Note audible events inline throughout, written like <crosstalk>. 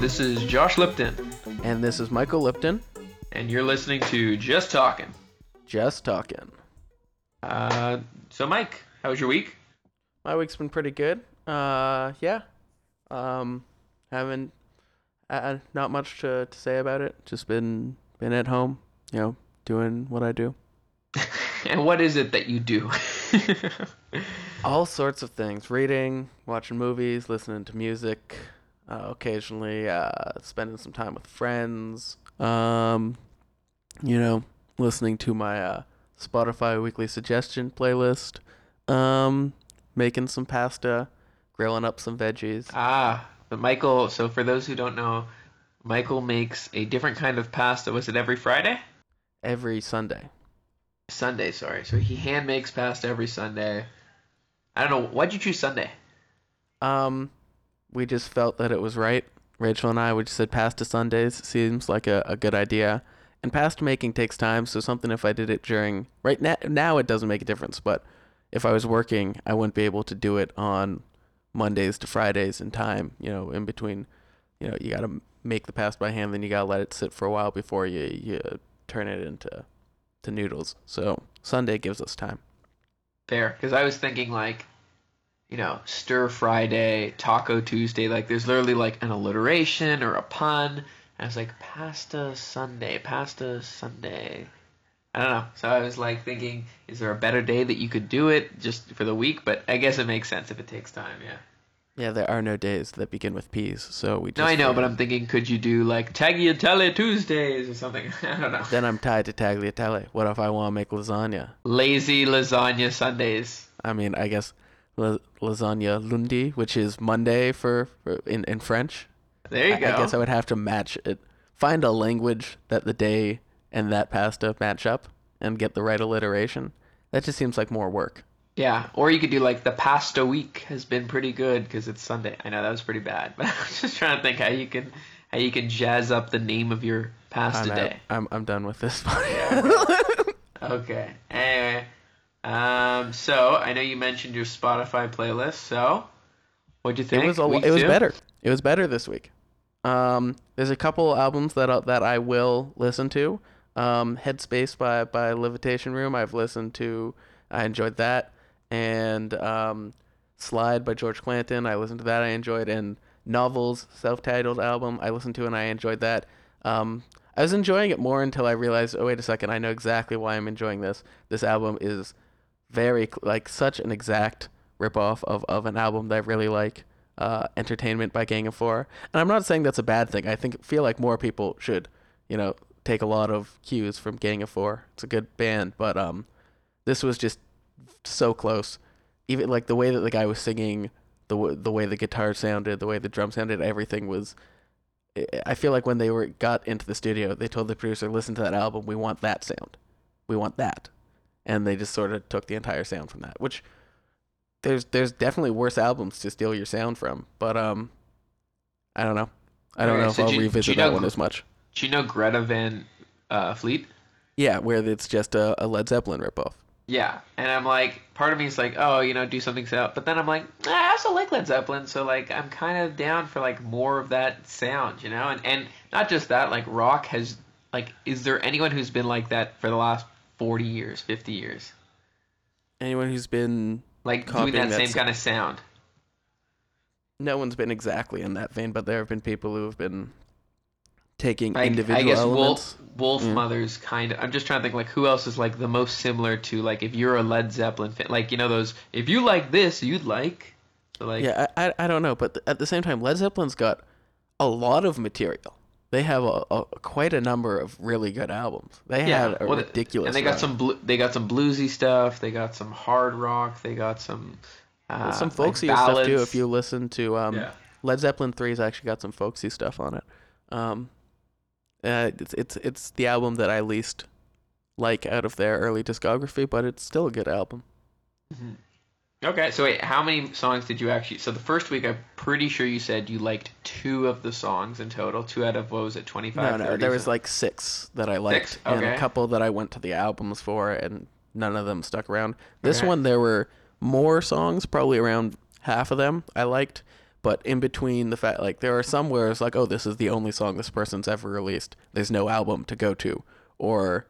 This is Josh Lipton, And this is Michael Lipton, and you're listening to Just Talking. just talking. Uh, so, Mike, how was your week? My week's been pretty good. Uh, yeah. Um, haven't, uh, not much to, to say about it. Just been, been at home, you know, doing what I do. <laughs> And what is it that you do? <laughs> All sorts of things. Reading, watching movies, listening to music, uh, occasionally, uh, spending some time with friends. Um, you know, listening to my, uh, Spotify weekly suggestion playlist. Um, making some pasta, grilling up some veggies. ah, but Michael. So, for those who don't know, Michael makes a different kind of pasta. Was it every Friday? every Sunday. Sunday, sorry. So he hand makes pasta every Sunday. I don't know. Why'd you choose Sunday? Um, we just felt that it was right. Rachel and I, we just said pasta Sundays seems like a, a good idea. And pasta making takes time, so something if I did it during right now now it doesn't make a difference, but if I was working, I wouldn't be able to do it on Mondays to Fridays in time, you know, in between, you know, you got to make the pasta by hand then you got to let it sit for a while before you you turn it into to noodles. So, Sunday gives us time. Fair, because I was thinking like, you know, stir Friday, Taco Tuesday. Like, there's literally like an alliteration or a pun. I was like, pasta Sunday, pasta Sunday. I don't know. So I was like thinking, is there a better day that you could do it just for the week? But I guess it makes sense if it takes time. Yeah. Yeah, there are no days that begin with P's, so we just No, I know, but I'm thinking, could you do like Tagliatelle Tuesdays or something? <laughs> I don't know. Then I'm tied to tagliatelle. What if I want to make lasagna? Lazy lasagna Sundays. I mean, I guess lasagna lundi, which is Monday for, for in, in French. There you I, go. I guess I would have to match it. Find a language that the day and that pasta match up and get the right alliteration. That just seems like more work. Yeah, or you could do like the pasta week has been pretty good because it's Sunday. I know that was pretty bad, <laughs> but I was just trying to think how you can how you can jazz up the name of your pasta I'm, out. day. I'm I'm done with this. <laughs> Okay. Anyway, um, so I know you mentioned your Spotify playlist. So, what'd you think? It was a, it was better. It was better this week. Um, there's a couple albums that I, that I will listen to. Um, Headspace by by Levitation Room. I've listened to. I enjoyed that, and um, Slide by George Clanton. I listened to that. I enjoyed, and Novels self-titled album. I listened to and I enjoyed that. Um, I was enjoying it more until I realized, oh wait a second, I know exactly why I'm enjoying this. This album is very like such an exact ripoff of, of an album that I really like, uh, Entertainment by Gang of Four. And I'm not saying that's a bad thing. I think feel like more people should, you know, take a lot of cues from Gang of Four. It's a good band, but um, this was just so close. Even like the way that the guy was singing, the w- the way the guitar sounded, the way the drum sounded, everything was. I- I feel like when they were got into the studio, they told the producer, "Listen to that album. We want that sound. We want that." And they just sort of took the entire sound from that. Which there's there's definitely worse albums to steal your sound from, but um, I don't know. I don't Okay, know if I'll you- revisit you that one as much. Do you know Greta Van uh, Fleet? Yeah, where it's just a, a Led Zeppelin ripoff. Yeah, and I'm like, part of me is like, oh, you know, do something so. But then I'm like, "Ah, I also like Led Zeppelin, so like, I'm kind of down for like more of that sound, you know. And and not just that, like, rock has like, is there anyone who's been like that for the last 40 years, 50 years, Anyone who's been like doing that that same kind of sound? no one's been exactly in that vein, but there have been people who have been taking Like, individual I guess elements. Wolf Wolf Yeah. Mother's kind of. I'm just trying to think like who else is like the most similar to like if you're a Led Zeppelin fan, like you know those if you like this, you'd like. So like yeah, I, I don't know, but at the same time, Led Zeppelin's got a lot of material. They have a, a quite a number of really good albums. They had a well, ridiculous. And they got run. some blu- they got some bluesy stuff. They got some hard rock. They got some uh, Well, some like folksy stuff too. If you listen to um, Yeah. Led Zeppelin three's actually got some folksy stuff on it. Um, uh, it's it's it's the album that I least like out of their early discography, but it's still a good album. Mhm. Okay, so wait, how many songs did you actually? So the first week, I'm pretty sure you said you liked two of the songs in total. Two out of what was it, 25, No, no, 30 there was something? like six that I liked, Six? and a couple that I went to the albums for, and none of them stuck around. This Okay. one, there were more songs, probably around half of them I liked, But in between the fact, like there are some where it's like, oh, this is the only song this person's ever released. There's no album to go to, or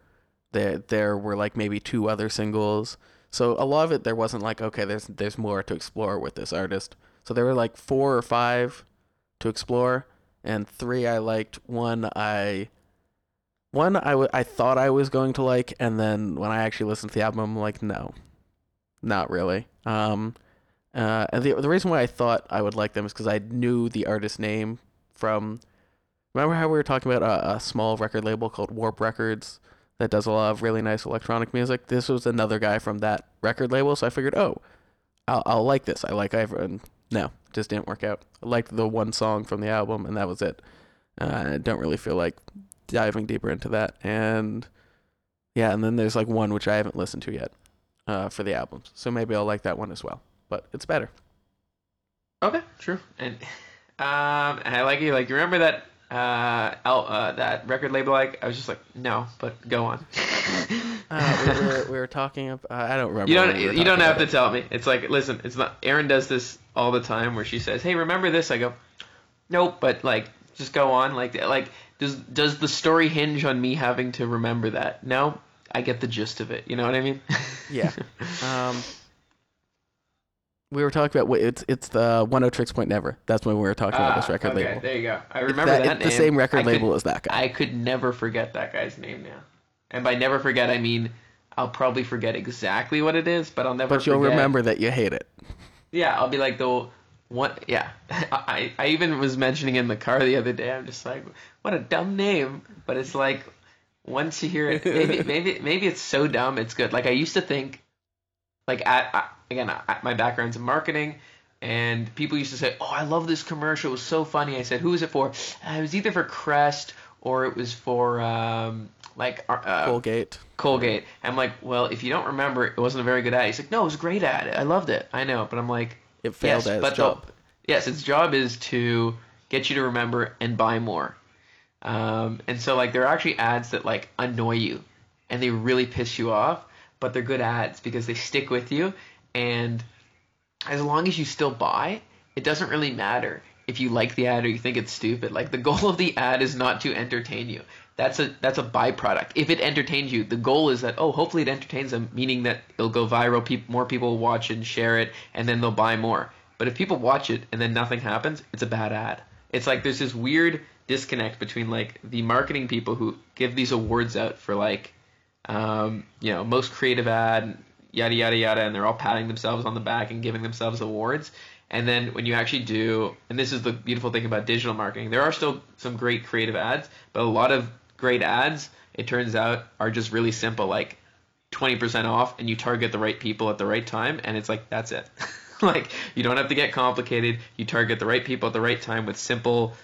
there there were like maybe two other singles. So a lot of it there wasn't like, okay, there's there's more to explore with this artist. So there were like four or five to explore, and three I liked. One I one I, w- I thought I was going to like, and then when I actually listened to the album, I'm like, no, not really. Um, uh, and the the reason why I thought I would like them is because I knew the artist name from. Remember how we were talking about a, a small record label called Warp Records that does a lot of really nice electronic music? This was another guy from that record label, so I figured, oh, I'll, I'll like this. I like Ivor. No, just didn't work out. I liked the one song from the album, and that was it. Uh, I don't really feel like diving deeper into that. And yeah, and then there's like one which I haven't listened to yet uh, for the albums, so maybe I'll like that one as well. But it's better. Okay, true. And <laughs> um, and I like you. Like, you remember that uh, L, uh, that record label? Like, I was just like, no, but go on. <laughs> Uh, we, were, we were talking. About, uh, I don't remember. you don't. we were You don't talking have to about. tell me. It's like, listen, it's not. Aaron does this all the time, where she says, "Hey, remember this?" I go, "Nope," but like, just go on. Like, like, does does the story hinge on me having to remember that? No, I get the gist of it. You know what I mean? Yeah. <laughs> Um, we were talking about it's it's the Oneohtrix Point Never. That's when we were talking about this Ah, record okay, label. There you go. I It's remember that- that, it's the same record I could- label as that guy. I could never forget that guy's name now. And by never forget, I mean I'll probably forget exactly what it is, but I'll never. but you'll forget- remember that you hate it. Yeah, I'll be like the what? Yeah, <laughs> I I even was mentioning in the car the other day. I'm just like, what a dumb name. But it's like once you hear it, maybe <laughs> maybe maybe it's so dumb it's good. Like I used to think, like at I, again, I, my background's in marketing. And people used to say, "Oh, I love this commercial. It was so funny." I said, "Who is it for?" Uh, it was either for Crest or it was for um, like uh, Colgate. Colgate. I'm like, well, if you don't remember, it wasn't a very good ad. He's like, no, it was a great ad. I loved it. I know, but I'm like, It failed yes, at its but the- job. yes, its job is to get you to remember and buy more. Um, and so like there are actually ads that like annoy you, and they really piss you off, but they're good ads because they stick with you, and as long as you still buy, it doesn't really matter if you like the ad or you think it's stupid. Like the goal of the ad is not to entertain you. That's a that's a byproduct. If it entertains you, the goal is that oh, hopefully it entertains them, meaning that it'll go viral. Peop more people will watch and share it, and then they'll buy more. But if people watch it and then nothing happens, it's a bad ad. It's like there's this weird disconnect between like the marketing people who give these awards out for like um, you know, most creative ad, yada yada yada, and they're all patting themselves on the back and giving themselves awards. And then when you actually do, and this is the beautiful thing about digital marketing, there are still some great creative ads, but a lot of great ads, it turns out, are just really simple, like 20% off, and you target the right people at the right time, and it's like that's it. <laughs> like you don't have to get complicated. You target the right people at the right time with simple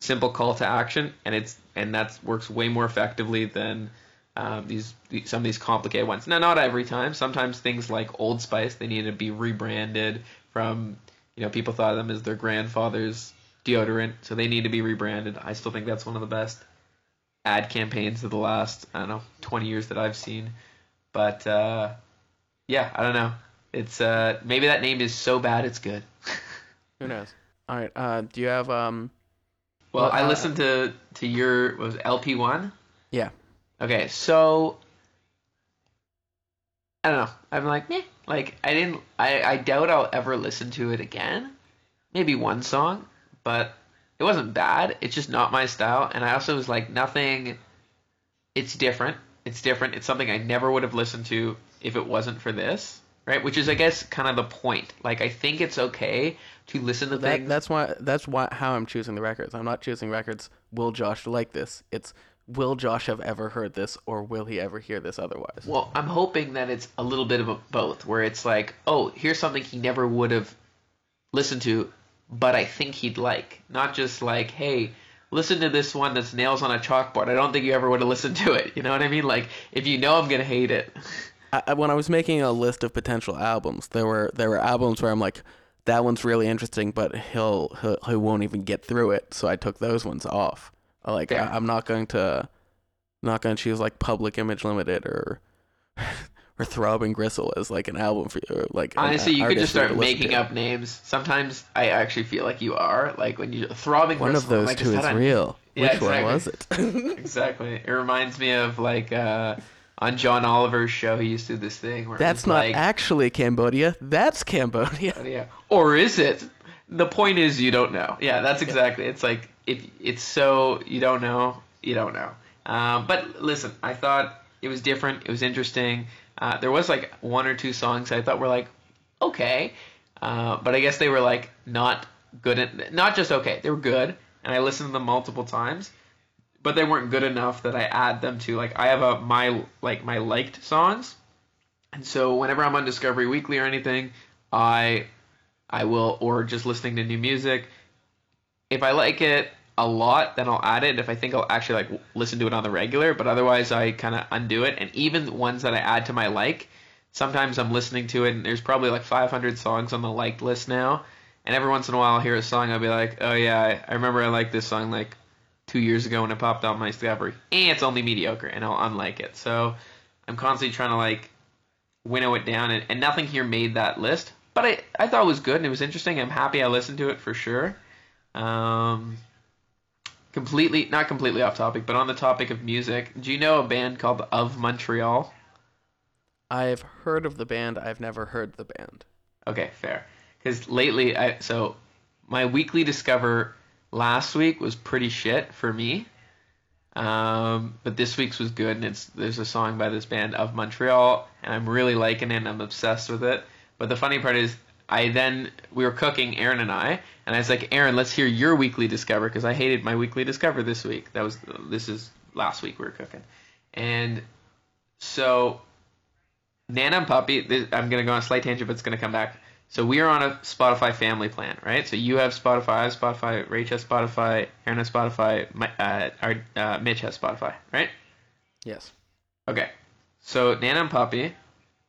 simple call to action, and it's and that works way more effectively than um, these these- some of these complicated ones. Now, not every time. Sometimes things like Old Spice they need to be rebranded from you know people thought of them as their grandfather's deodorant, so they need to be rebranded. I still think that's one of the best ad campaigns of the last I don't know 20 years that I've seen. But uh, yeah, I don't know. It's uh, maybe that name is so bad it's good. <laughs> Who knows? All right. Uh, do you have um? Well, I uh, listened to to your what was LP one. Yeah. Okay, so I don't know. I'm like, meh. Like I didn't. I I doubt I'll ever listen to it again. Maybe one song, but it wasn't bad. It's just not my style. And I also was like, nothing. It's different. It's different. It's something I never would have listened to if it wasn't for this. Right, which is, I guess, kind of the point. Like, I think it's okay to listen to That, things. that's why that's why how I'm choosing the records. I'm not choosing records. Will Josh like this? It's will Josh have ever heard this, or will he ever hear this otherwise? Well, I'm hoping that it's a little bit of a both, where it's like, oh, here's something he never would have listened to, but I think he'd like. Not just like, hey, listen to this one that's nails on a chalkboard. I don't think you ever would have listened to it. You know what I mean? Like, if you know I'm gonna hate it. <laughs> I- when I was making a list of potential albums, there were there were albums where I'm like, that one's really interesting, but he'll he'll he won't even get through it. So I took those ones off. Like Fair. I, I'm not going to not going to choose like Public Image Limited or <laughs> or Throbbing Gristle as like an album for you, like Honestly, you could just start making up names. Sometimes I actually feel like you are like when you throbbing. One of those like, two is is real. Yeah, Which one was it? <laughs> Exactly. It reminds me of like uh, on John Oliver's show, he used to do this thing where That's not like, actually Cambodia. That's Cambodia. Yeah. Or is it? The point is you don't know. Yeah, that's exactly. It's like it's so you don't know, you don't know. Um, but listen, I thought it was different. It was interesting. Uh, there was like one or two songs I thought were like okay, uh, but I guess they were like not good. At, not just okay. They were good, and I listened to them multiple times. But they weren't good enough that I add them to like I have a my like my liked songs, and so whenever I'm on Discovery Weekly or anything, I I will or just listening to new music. If I like it a lot, then I'll add it. If I think I'll actually like listen to it on the regular, but otherwise I kind of undo it. And even the ones that I add to my like, sometimes I'm listening to it and there's probably like 500 songs on the liked list now. And every once in a while I'll hear a song, I'll be like, oh yeah, I, remember I liked this song like two years ago when it popped on my Discovery, and it's only mediocre, and I'll unlike it. So I'm constantly trying to like winnow it down, and, and nothing here made that list. But I, I thought it was good and it was interesting. I'm happy I listened to it for sure. Um, completely, not completely off topic, but on the topic of music, do you know a band called Of Montreal? I've heard of the band. I've never heard the band. Okay, fair. Because lately, I so my weekly discover last week was pretty shit for me. Um, but this week's was good, and it's there's a song by this band of Montreal, and I'm really liking it. and I'm obsessed with it. But the funny part is, I then we were cooking, Aaron and I, and I was like, Aaron, let's hear your weekly discover because I hated my weekly discover this week. That was this is last week we were cooking, and so Nana and Puppy. This, I'm gonna go on a slight tangent, but it's gonna come back. So we are on a Spotify family plan, right? So you have Spotify, I have Spotify, Rach has Spotify, Aaron has Spotify, my, uh, our, uh, Mitch has Spotify, right? Yes. Okay. So Nana and Puppy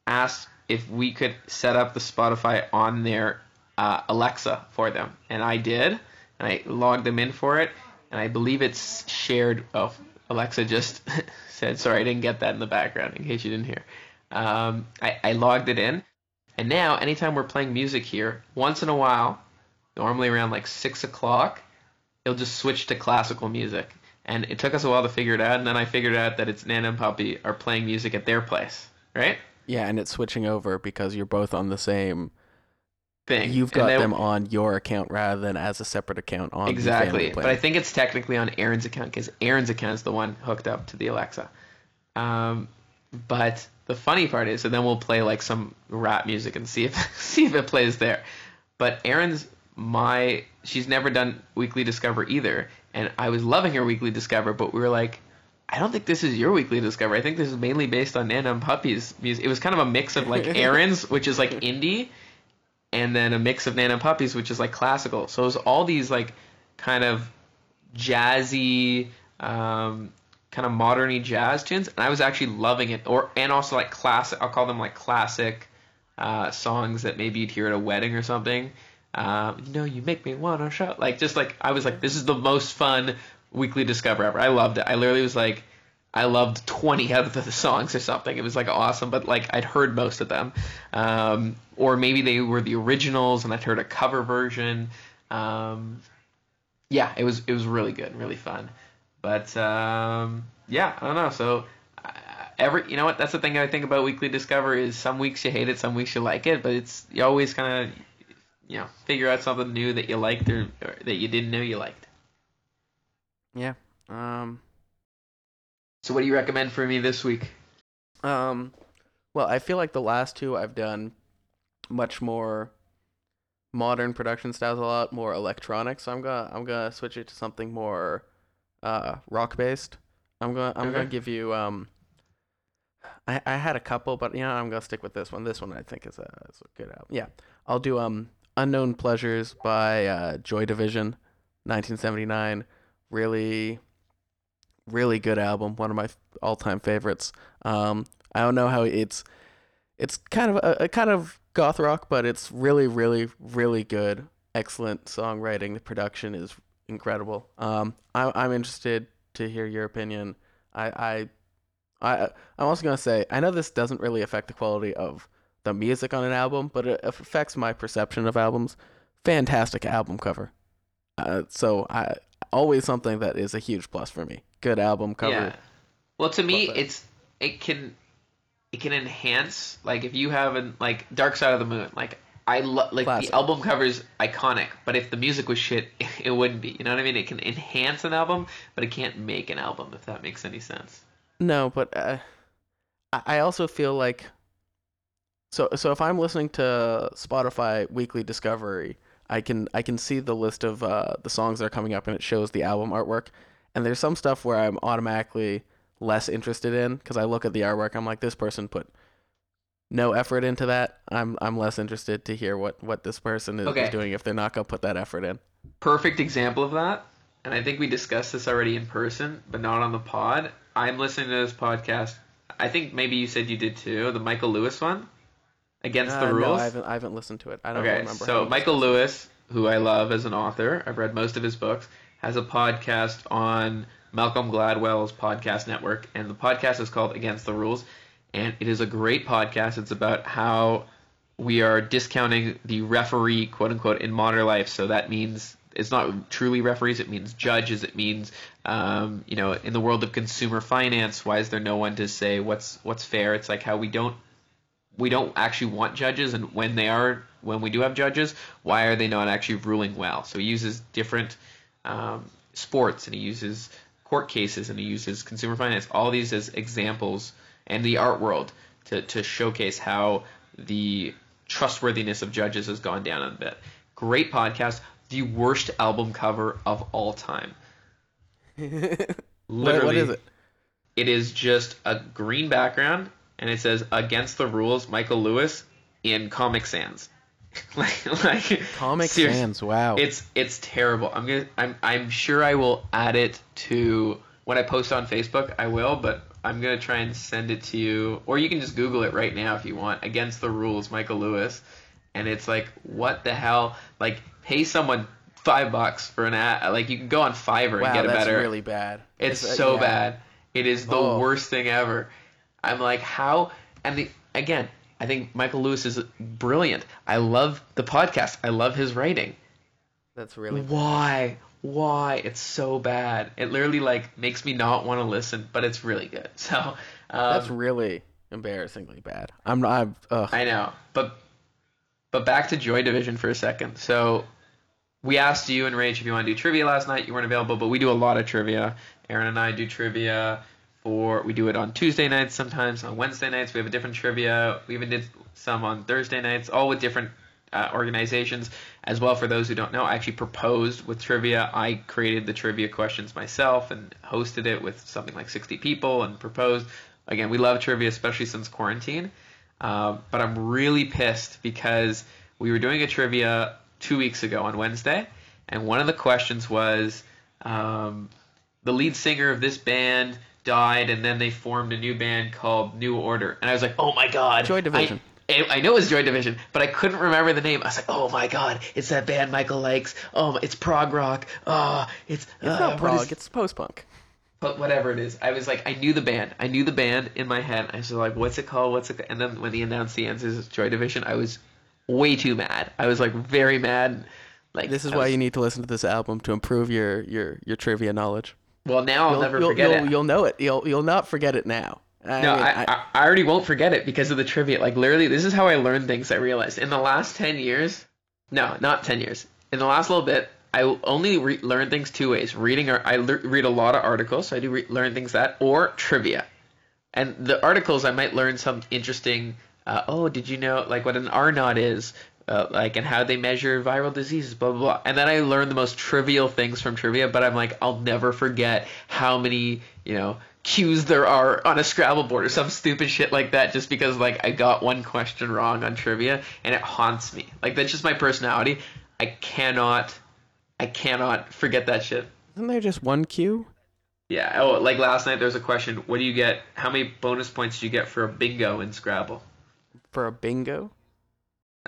asked if we could set up the Spotify on their uh, Alexa for them, and I did. And I logged them in for it, and I believe it's shared. Oh, Alexa just <laughs> said, "Sorry, I didn't get that in the background." In case you didn't hear, um, I, I logged it in, and now anytime we're playing music here, once in a while, normally around like six o'clock, it'll just switch to classical music. And it took us a while to figure it out, and then I figured out that it's Nana and Poppy are playing music at their place, right? Yeah, and it's switching over because you're both on the same. Thing. You've got then- them on your account rather than as a separate account on the exactly. But. I think it's technically on Aaron's account because Aaron's account is the one hooked up to the Alexa. Um, but the funny part is, so then we'll play like some rap music and see if <laughs> see if it plays there. But Aaron's my she's never done weekly discover either, and I was loving her weekly discover, but we were like. I don't think this is your weekly discover. I think this is mainly based on Nana and Puppy's music. It was kind of a mix of like <laughs> Aaron's, which is like indie, and then a mix of Nana and Puppies, which is like classical. So it was all these like kind of jazzy, um, kind of moderny jazz tunes, and I was actually loving it. Or and also like classic. I'll call them like classic uh, songs that maybe you'd hear at a wedding or something. Um, you know, you make me wanna shout. Like just like I was like, this is the most fun weekly discover ever. I loved it. I literally was like. I loved 20 out <laughs> of the songs or something. It was like awesome, but like I'd heard most of them. Um, or maybe they were the originals and I'd heard a cover version. Um, yeah, it was it was really good, really fun. But um, yeah, I don't know. So uh, every you know what? That's the thing I think about Weekly Discover is some weeks you hate it, some weeks you like it, but it's you always kind of you know figure out something new that you liked or, or that you didn't know you liked. Yeah. Um. So what do you recommend for me this week? Um. Well, I feel like the last two I've done much more modern production styles, a lot more electronic. So I'm gonna I'm gonna switch it to something more uh rock based. I'm gonna I'm gonna give you um. I, I had a couple, but you know I'm gonna stick with this one. This one I think is a, is a good album. Yeah, I'll do um Unknown Pleasures by uh, Joy Division, 1979. Really, really good album. One of my all time favorites. Um, I don't know how it's it's kind of a, a kind of goth rock, but it's really, really, really good. Excellent songwriting. The production is incredible. Um, I, I'm interested to hear your opinion. I, I I I'm also gonna say I know this doesn't really affect the quality of the music on an album, but it affects my perception of albums. Fantastic album cover. Uh, so I always something that is a huge plus for me. Good album cover. Yeah. Well, to me, it's it can it can enhance like if you have an like Dark Side of the Moon, like I love like Classic. the album cover's iconic, but if the music was shit, <laughs> it wouldn't be. You know what I mean? It can enhance an album, but it can't make an album if that makes any sense. No, but uh, I I also feel like so so if I'm listening to Spotify Weekly Discovery, I can I can see the list of uh, the songs that are coming up and it shows the album artwork. And there's some stuff where I'm automatically less interested in because I look at the artwork. I'm like, this person put no effort into that. I'm I'm less interested to hear what what this person is, Okay. is doing if they're not gonna put that effort in. Perfect example of that, and I think we discussed this already in person, but not on the pod. I'm listening to this podcast. I think maybe you said you did too. The Michael Lewis one, Against Uh, the no, Rules. I haven't I haven't listened to it. I don't Okay, remember. so Michael. Lewis, who I love as an author, I've read most of his books, has a podcast on Malcolm Gladwell's podcast network, and the podcast is called Against the Rules, and it is a great podcast. It's about how we are discounting the referee, quote unquote, in modern life. So that means it's not truly referees; it means judges. It means, um, you know, in the world of consumer finance, why is there no one to say what's what's fair? It's like how we don't we don't actually want judges, and when they are, when we do have judges, why are they not actually ruling well? So he uses different um, sports, and he uses court cases, and he uses consumer finance, all these as examples, and the art world to to showcase how the trustworthiness of judges has gone down a bit. Great podcast. The worst album cover of all time. <laughs> Literally, what is it? it is just a green background and it says against the rules michael lewis in comic sans <laughs> like, like Comic Sans. Wow. it's it's terrible i'm gonna i'm i'm sure i will add it to when i post on facebook i will but i'm gonna try and send it to you or you can just google it right now if you want against the rules michael lewis and it's like what the hell like pay someone five bucks for an ad like you can go on fiverr wow, and get a that's better really bad. it's Is that- uh, so yeah. bad. It is the Oh. worst thing ever. I'm like, how? And the again, I think Michael Lewis is brilliant. I love the podcast. I love his writing. That's really Why? Why? It's so bad. It literally like makes me not want to listen, but it's really good. <laughs> So um, That's really embarrassingly bad. I'm not. I'm, ugh. I know, but but back to Joy Division for a second. So we asked you and Rach if you want to do trivia last night. You weren't available, but we do a lot of trivia. Aaron and I do trivia for we do it on Tuesday nights sometimes. On Wednesday nights we have a different trivia. We even did some on Thursday nights, all with different uh, organizations as well. For those who don't know, I actually proposed with trivia. I created the trivia questions myself and hosted it with something like 60 people and proposed. Again, we love trivia, especially since quarantine. Um, but I'm really pissed because we were doing a trivia two weeks ago on Wednesday, and one of the questions was um, the lead singer of this band died, and then they formed a new band called New Order. And I was like, oh my god, Joy Division. I, I know it's Joy Division, but I couldn't remember the name. I was like, oh my god, it's that band Michael likes. Oh, it's prog rock. Oh, it's it's uh, not prog. is- It's post punk. but whatever it is, I was like, I knew the band. I knew the band in my head. I was like, what's it called? What's it? And then when he announced the answers as Joy Division, I was way too mad. I was like very mad. Like This is why was- you need to listen to this album to improve your your your trivia knowledge. Well, now I'll you'll, never you'll, forget you'll, it. You'll know it. You'll you'll not forget it now. I no, mean, I, I, I already won't forget it because of the trivia. Like literally, this is how I learn things. I realized in the last ten years, no, not ten years. In the last little bit, I only re- learn things two ways: reading, or I le- read a lot of articles, so I do re- learn things that, or trivia. And the articles, I might learn some interesting. Uh, oh, did you know like what an R naught is? Uh, like and how they measure viral diseases, blah blah blah. And then I learned the most trivial things from trivia, but I'm like, I'll never forget how many you know cues there are on a Scrabble board or some stupid shit like that, just because like I got one question wrong on trivia and it haunts me. Like that's just my personality. I cannot, I cannot forget that shit. isn't there just one cue? Yeah. Oh, like last night there was a question. What do you get? How many bonus points do you get for a bingo in Scrabble? for a bingo?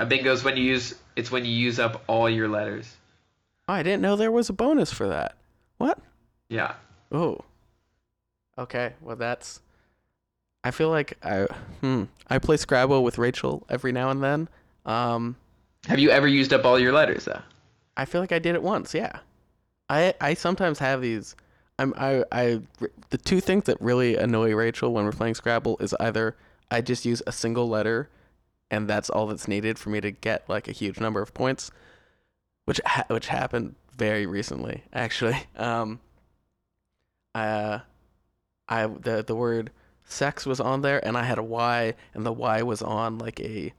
A bingo is when you use. It's when you use up all your letters. Oh, I didn't know there was a bonus for that. What? Yeah. Oh. Okay. Well, that's I feel like I hmm, I play Scrabble with Rachel every now and then. Um, Have you ever used up all your letters though? I feel like I did it once. Yeah, I I sometimes have these. I'm I I the two things that really annoy Rachel when we're playing Scrabble is either I just use a single letter, and that's all that's needed for me to get like a huge number of points, which ha- which happened very recently actually. <laughs> Um, uh, I the the word sex was on there, and I had a Y, and the Y was on like a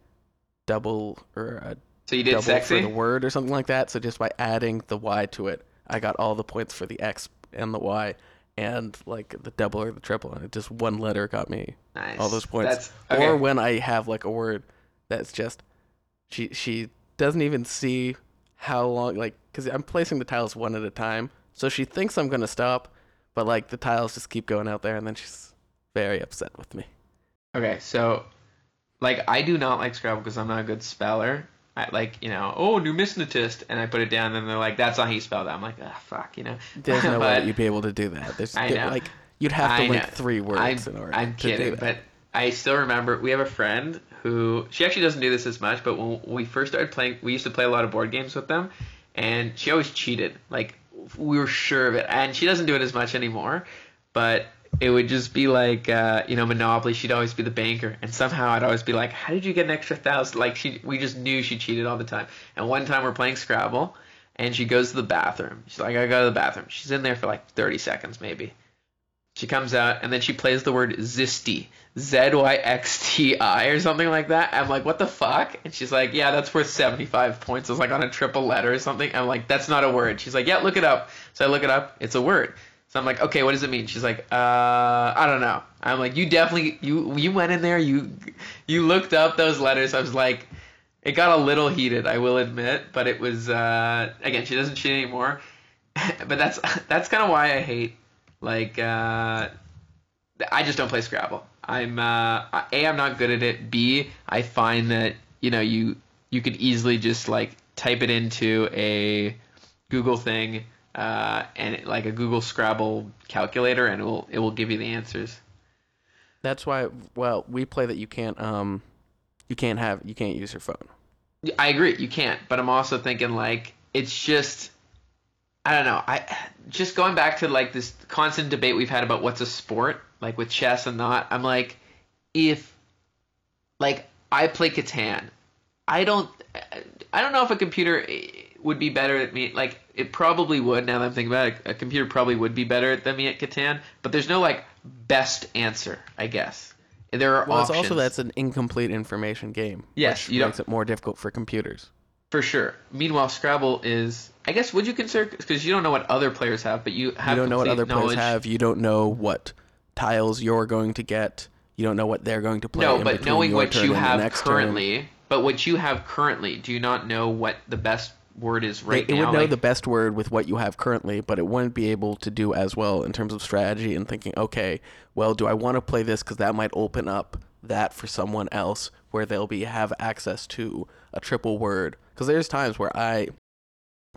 double or a So you did double sexy. for the word or something like that. So just by adding the Y to it, I got all the points for the X and the Y, and like the double or the triple, and it just one letter got me nice. all those points. Okay. Or when I have like a word that's just she she doesn't even see how long like because I'm placing the tiles one at a time, so she thinks I'm gonna stop, but like the tiles just keep going out there, and then she's very upset with me. Okay, so like I do not like Scrabble because I'm not a good speller. I like you know, oh numismatist, and I put it down, and they're like, "That's not how you spell that." I'm like, ah, fuck, you know. There's <laughs> no way But- that you'd be able to do that. There's I know. like you'd have to I link know. three words I'm, in order I'm to do kidding, that. but I still remember we have a friend who she actually doesn't do this as much, but when we first started playing, we used to play a lot of board games with them, and she always cheated. Like we were sure of it, and she doesn't do it as much anymore, but. It would just be like, uh, you know, Monopoly. She'd always be the banker, and somehow I'd always be like, "How did you get an extra thousand? Like, she, we just knew she cheated all the time. And one time we're playing Scrabble, and she goes to the bathroom. She's like, "I go to the bathroom." She's in there for like 30 seconds, maybe. She comes out and then she plays the word Zisty, Z Y X T I or something like that. I'm like, what the fuck? And she's like, yeah, that's worth 75 points. It's like on a triple letter or something. I'm like, that's not a word. She's like, yeah, look it up. So I look it up. It's a word. So I'm like, okay, what does it mean? She's like, uh, I don't know. I'm like, you definitely, you you went in there, you you looked up those letters. I was like, it got a little heated, I will admit, but it was uh, again, she doesn't cheat anymore. <laughs> but that's <laughs> that's kind of why I hate like uh, I just don't play Scrabble. I'm uh, a I'm not good at it. B I find that you know you you could easily just like type it into a Google thing uh, and it, like a Google Scrabble calculator and it will it will give you the answers. That's why. Well, we play that you can't um, you can't have you can't use your phone. I agree, you can't. But I'm also thinking like it's just I don't know. I just going back to like this constant debate we've had about what's a sport, like with chess and not. I'm like, if like I play Catan, I don't I don't know if a computer would be better at me. Like it probably would. Now that I'm thinking about it, a computer probably would be better than me at Catan. But there's no like best answer. I guess there are Well, it's also that's an incomplete information game. Yes, which you don't- makes it more difficult for computers. For sure. Meanwhile, Scrabble is. I guess would you consider because you don't know what other players have, but you have. you don't know what other knowledge. players have. You don't know what tiles you're going to get. You don't know what they're going to play. No, in but knowing what you have next turn. currently, but what you have currently, do you not know what the best word is right it, it would know Like, the best word with what you have currently, but it wouldn't be able to do as well in terms of strategy and thinking, okay, well, do I want to play this because that might open up that for someone else where they'll be have access to a triple word? Because there's times where I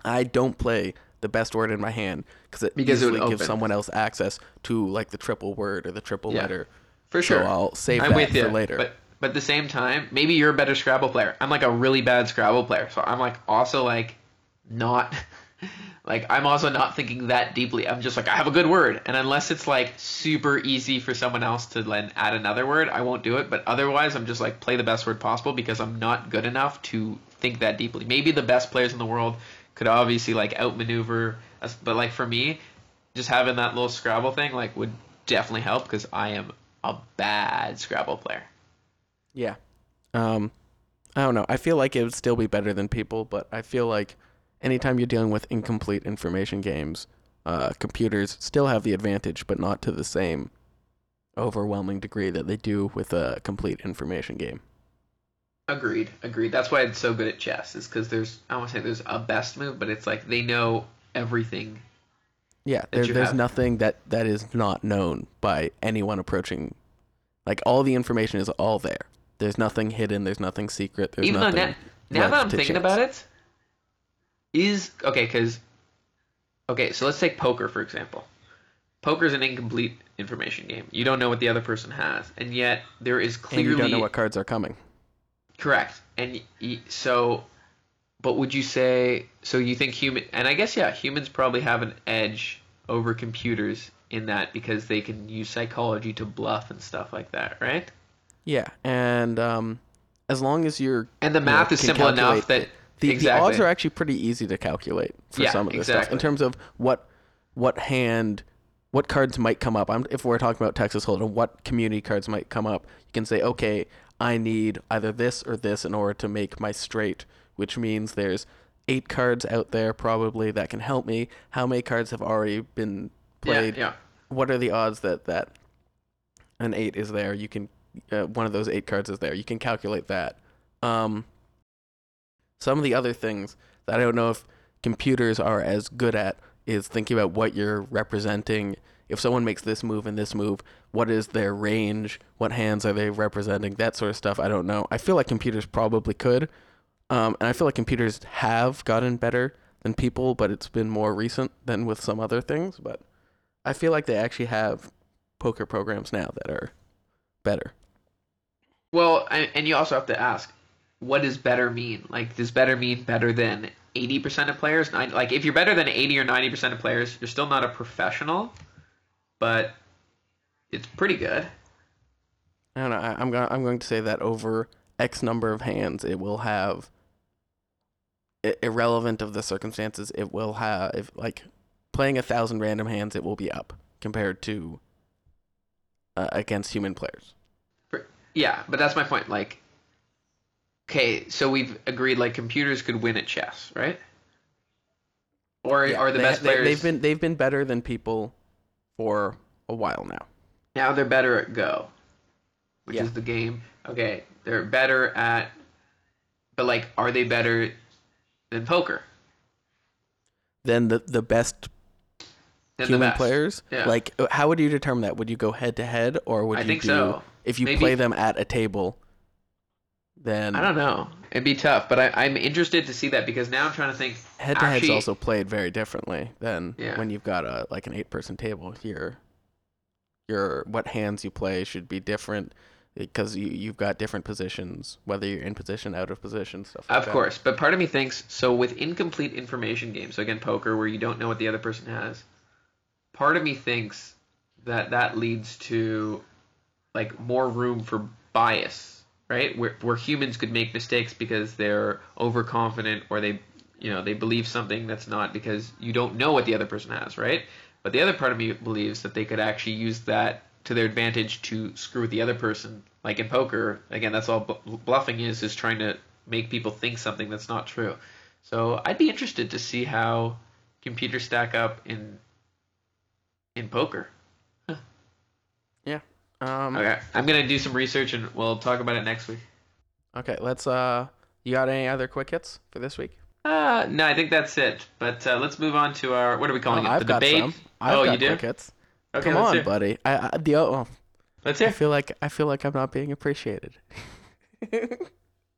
I don't play the best word in my hand because it Because it would easily gives open. someone else access to like the triple word or the triple Yeah. letter. for So sure. I'll save I'm that with you. for later. But but at the same time, maybe you're a better Scrabble player. I'm like a really bad Scrabble player, so I'm like also like not <laughs> like I'm also not thinking that deeply. I'm just like I have a good word, and unless it's like super easy for someone else to then add another word, I won't do it. But otherwise, I'm just like play the best word possible because I'm not good enough to think that deeply. Maybe the best players in the world could obviously like outmaneuver us, but like for me, just having that little Scrabble thing like would definitely help because I am a bad Scrabble player. Yeah. Um, I don't know. I feel like it would still be better than people, but I feel like anytime you're dealing with incomplete information games, uh, computers still have the advantage, but not to the same overwhelming degree that they do with a complete information game. Agreed, agreed. That's why it's so good at chess, is because there's I want to say there's a best move, but it's like they know everything. Yeah, there, there's have. nothing that, that is not known by anyone approaching. Like all the information is all there. There's nothing hidden. There's nothing secret. There's Even though nothing. now, now that I'm thinking chance. about it, is okay because okay, so let's take poker for example. poker's an incomplete information game. You don't know what the other person has, and yet there is And clearly you don't know what cards are coming. correct. And so, but would you say so? You think human? And I guess yeah, humans probably have an edge over computers in that because they can use psychology to bluff and stuff like that, right? Yeah, and um, as long as you're And the you know, math is simple enough that the, exactly. the odds are actually pretty easy to calculate for Yeah, some of this stuff in terms of what what hand what cards might come up. I'm, if we're talking about Texas Hold'em, what community cards might come up? You can say, okay, I need either this or this in order to make my straight, which means there's eight cards out there probably that can help me. How many cards have already been played? Yeah, yeah. What are the odds that that an eight is there? You can uh, one of those eight cards is there. You can calculate that. Um, some of the other things that I don't know if computers are as good at is thinking about what you're representing. If someone makes this move and this move, what is their range? What hands are they representing? That sort of stuff. I don't know. I feel like computers probably could, um, and I feel like computers have gotten better than people, but it's been more recent than with some other things. But I feel like they actually have poker programs now that are better. Well, and, and you also have to ask, what does better mean? Like, does better mean better than 80% of players? Like, if you're better than 80 or 90% of players, you're still not a professional, but it's pretty good. I don't know. I, I'm going. I'm going to say that over X number of hands, it will have. i- Irrelevant of the circumstances, it will have. If like playing a thousand random hands, it will be up compared to uh, against human players. For- Yeah, but that's my point. Like, okay, so we've agreed like computers could win at chess, right? Or Yeah, are the they- best they, players They've been they've been better than people for a while now. now they're better at Go, which Yeah. is the game. Okay, they're better at, but like, are they better than poker? Then the the best Than human best? players. Yeah. Like, how would you determine that? Would you go head to head, or would I you think do so. if you Maybe- play them at a table? Then I don't know. It'd be tough, but I, I'm interested to see that because now I'm trying to think. head to head's also played very differently than Yeah. when you've got a like an eight person table. Your your what hands you play should be different because you you've got different positions, whether you're in position, out of position, stuff. Like Of that. course, but part of me thinks so with incomplete information games. So again, poker, where you don't know what the other person has. Part of me thinks that that leads to like more room for bias, right? Where where humans could make mistakes because they're overconfident or they you know they believe something that's not because you don't know what the other person has, right? But the other part of me believes that they could actually use that to their advantage to screw with the other person. Like in poker, again, that's all bl- bluffing is is trying to make people think something that's not true. So I'd be interested to see how computers stack up in in poker. Yeah. Um, Okay, I'm gonna do some research and we'll talk about it next week. Okay. Let's. Uh, you got any other quick hits for this week? Uh, no, I think that's it. But uh, let's move on to our what are we calling Oh, it? I've the got debate. some. I've oh, got you do? quick hits. Okay, Come on, hear. buddy. I, I the oh, Let's I feel like I feel like I'm not being appreciated. <laughs>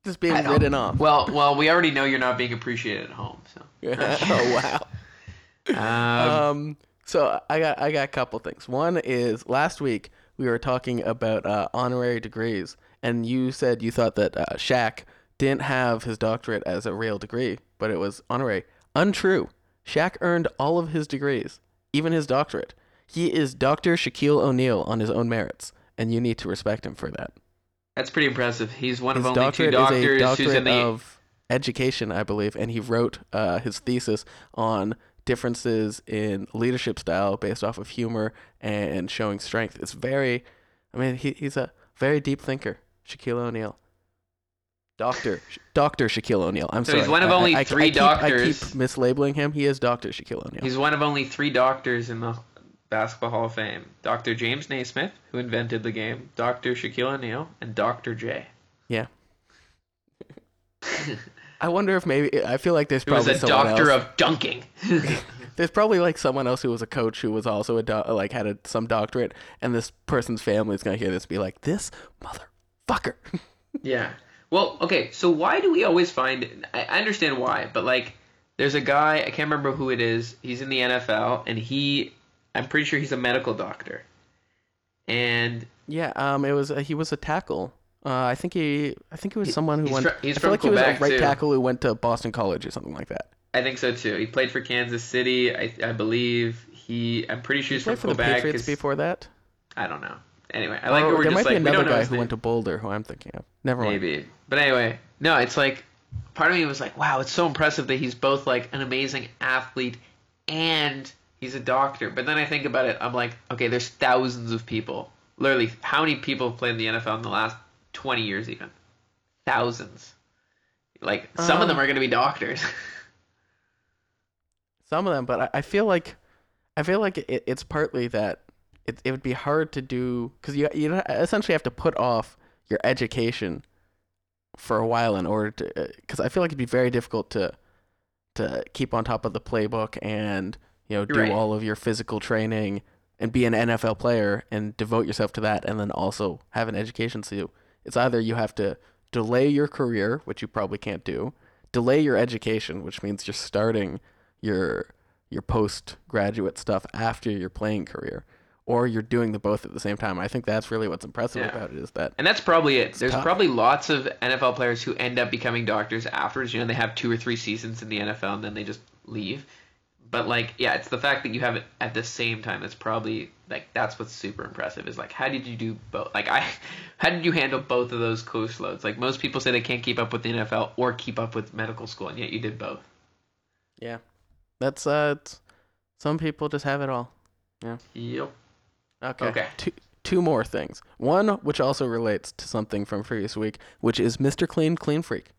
Just being written off. Well, well, we already know you're not being appreciated at home. So. <laughs> oh wow. <laughs> Um, Um, so I got I got a couple things. One is last week we were talking about uh, honorary degrees, and you said you thought that uh, Shaq didn't have his doctorate as a real degree, but it was honorary. Untrue. Shaq earned all of his degrees, even his doctorate. He is Dr. Shaquille O'Neal on his own merits, and you need to respect him for that. that's pretty impressive. He's one His of only two doctorate is a doctors who's in doctorate the. of education, I believe, and he wrote uh, his thesis on differences in leadership style based off of humor and showing strength. It's very, I mean, he, he's a very deep thinker, Shaquille O'Neal. Doctor, Doctor Shaquille O'Neal. I'm So sorry. he's one of I- only I- I three keep- I doctors. keep mislabeling him. He is Doctor Shaquille O'Neal. He's one of only three doctors in the Basketball Hall of Fame: Dr. James Naismith, who invented the game, Dr. Shaquille O'Neal, and Dr. J. yeah. <laughs> I wonder if maybe I feel like there's Who was a doctor else. of dunking. <laughs> There's probably like someone else who was a coach who was also a do- like had a, some doctorate, and this person's family is gonna hear this and be like, "This motherfucker." <laughs> Yeah. Well, okay, so why do we always find I I understand why, but like there's a guy, I can't remember who it is. He's in the NFL and he I'm pretty sure he's a medical doctor. And Yeah, um, it was uh, he was a tackle. Uh, I think he, I think it was someone who he's went. fr- he's I feel from like he was Quebec, a right too. tackle who went to Boston College or something like that. I think so too. He played for Kansas City. I, I believe he. I'm pretty sure He he's played from for the Patriots before that. I don't know. Anyway, I like we're there just might like be another guy who name. went to Boulder who I'm thinking of. Never mind. Maybe. But anyway, no, it's like part of me was like, wow, it's so impressive that he's both like an amazing athlete and he's a doctor. But then I think about it, I'm like, okay, there's thousands of people. Literally, how many people have played in the NFL in the last 20 years even? Thousands. Like some of Um, them are going to be doctors. <laughs> Some of them, but I, I feel like, I feel like it, it's partly that it, it would be hard to do because you you essentially have to put off your education for a while in order to because I feel like it'd be very difficult to to keep on top of the playbook and you know do right. all of your physical training and be an NFL player and devote yourself to that and then also have an education so it's either you have to delay your career which you probably can't do delay your education which means you're starting your your postgraduate stuff after your playing career or you're doing the both at the same time I think that's really what's impressive Yeah. about it is that And that's probably it. There's tough. probably lots of NFL players who end up becoming doctors afterwards. You know, they have two or three seasons in the NFL and then they just leave. But like, yeah, it's the fact that you have it at the same time that's probably like that's what's super impressive. Is like, how did you do both? Like, I, <laughs> how did you handle both of those coach loads? Like most people say they can't keep up with the NFL or keep up with medical school, and yet you did both. Yeah. That's uh it's, some people just have it all. Yeah. Yep. Okay. Okay. Two two more things. One which also relates to something from previous week, which is Mr. Clean Clean Freak.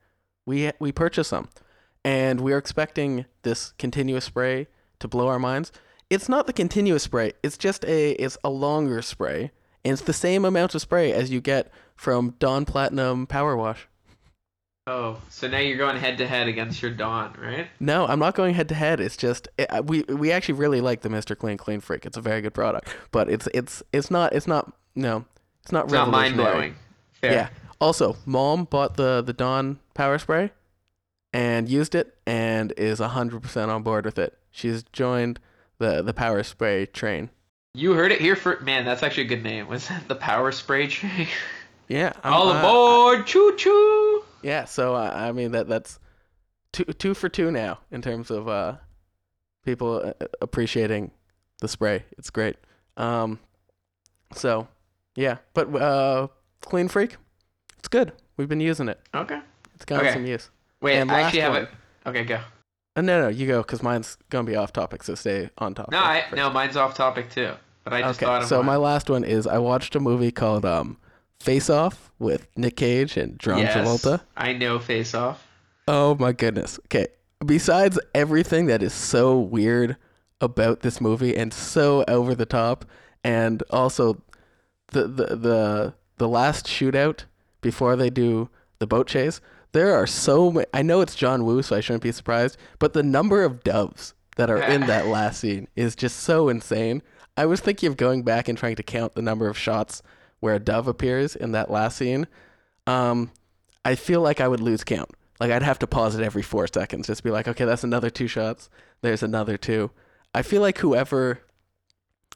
We we purchased some and we are expecting this continuous spray to blow our minds. It's not the continuous spray. It's just a it's a longer spray. And it's the same amount of spray as you get from Dawn Platinum Power Wash. Oh, so now you're going head to head against your Dawn, right? No, I'm not going head to head. It's just it, uh, we we actually really like the Mr. Clean Clean Freak. It's a very good product, but it's it's it's not it's not no it's not It's not mind blowing. Yeah. Also, mom bought the the Dawn power spray and used it and is 100% on board with it. She's joined the the power spray train. You heard it here for man. That's actually a good name. Was that the power spray train? <laughs> Yeah. I'm- All uh, aboard! Choo choo! Yeah, so uh, I mean that that's two two for two now in terms of uh people uh, appreciating the spray. It's great. Um so yeah, but uh Clean Freak, it's good. We've been using it. Okay. It's got Okay. some use. Wait, And I actually have one. it. Okay, go. Uh, no, no, you go cuz mine's going to be off topic, so stay on topic. No, I no, mine's off topic too. But I just okay, thought of so mine. my last one is I watched a movie called um Face Off with Nick Cage and John yes, Travolta. I know Face Off. Oh my goodness. Okay. Besides everything that is so weird about this movie and so over the top, and also the the the, the last shootout before they do the boat chase, there are so many. I know it's John Woo, so I shouldn't be surprised, but the number of doves that are in that <laughs> last scene is just so insane. I was thinking of going back and trying to count the number of shots where a dove appears in that last scene. Um, I feel like I would lose count. Like I'd have to pause it every four seconds, just be like, okay, that's another two shots. There's another two. I feel like whoever,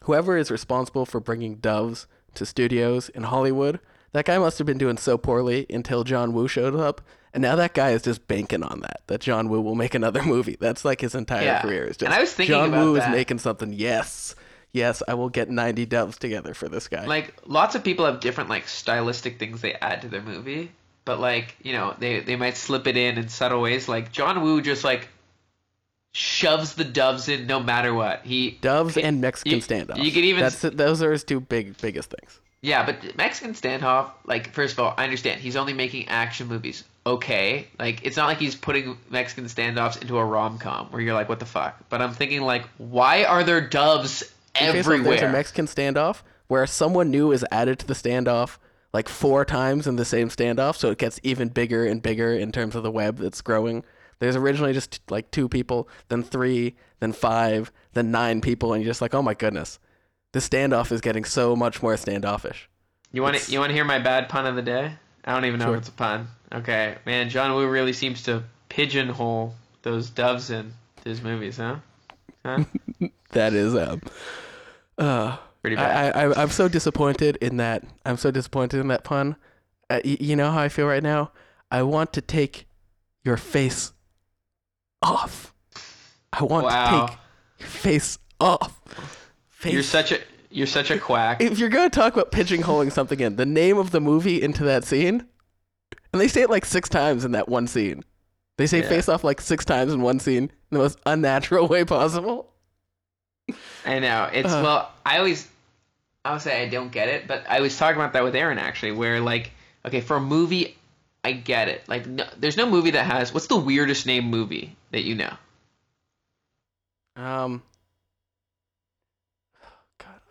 whoever is responsible for bringing doves to studios in Hollywood, that guy must have been doing so poorly until John Woo showed up, and now that guy is just banking on that. That John Woo will make another <laughs> movie. That's like his entire Yeah. career. Is just And I was thinking John about Woo that. is making something. Yes, yes, I will get ninety doves together for this guy. Like lots of people have different like stylistic things they add to their movie, but like you know they they might slip it in in subtle ways. Like John Woo just like shoves the doves in no matter what. He Doves and Mexican you- standoff. you could even- That's those are his two big biggest things. Yeah, but Mexican standoff, like, first of all, I understand he's only making action movies. Okay, like it's not like he's putting Mexican standoffs into a rom com where you're like, what the fuck? But I'm thinking like, why are there doves everywhere? there's a Mexican standoff where someone new is added to the standoff like four times in the same standoff, so it gets even bigger and bigger in terms of the web that's growing. There's originally just like two people, then three, then five, then nine people, and you're just like, oh my goodness, this standoff is getting so much more standoffish. you want to you want to hear my bad pun of the day? I don't even know Sure. if it's a pun. Okay, man, John Woo really seems to pigeonhole those doves in his movies, huh? Huh? <laughs> That is um, Uh, Pretty bad. I, I, I'm so disappointed in that. I'm so disappointed in that pun. Uh, y- you know how I feel right now? I want to take your face off. I want Wow. to take your face off. Face. You're such a you're such a quack. if you're going to talk about pigeonholing something in, the name of the movie into that scene, and they say it like six times in that one scene. They say Yeah. face off like six times in one scene in the most unnatural <laughs> way possible. I know. It's Uh. well, I always I'll say I don't get it, but I was talking about that with Aaron actually, where like, okay, for a movie, I get it. Like, no, there's no movie that has what's the weirdest name movie that you know? Um.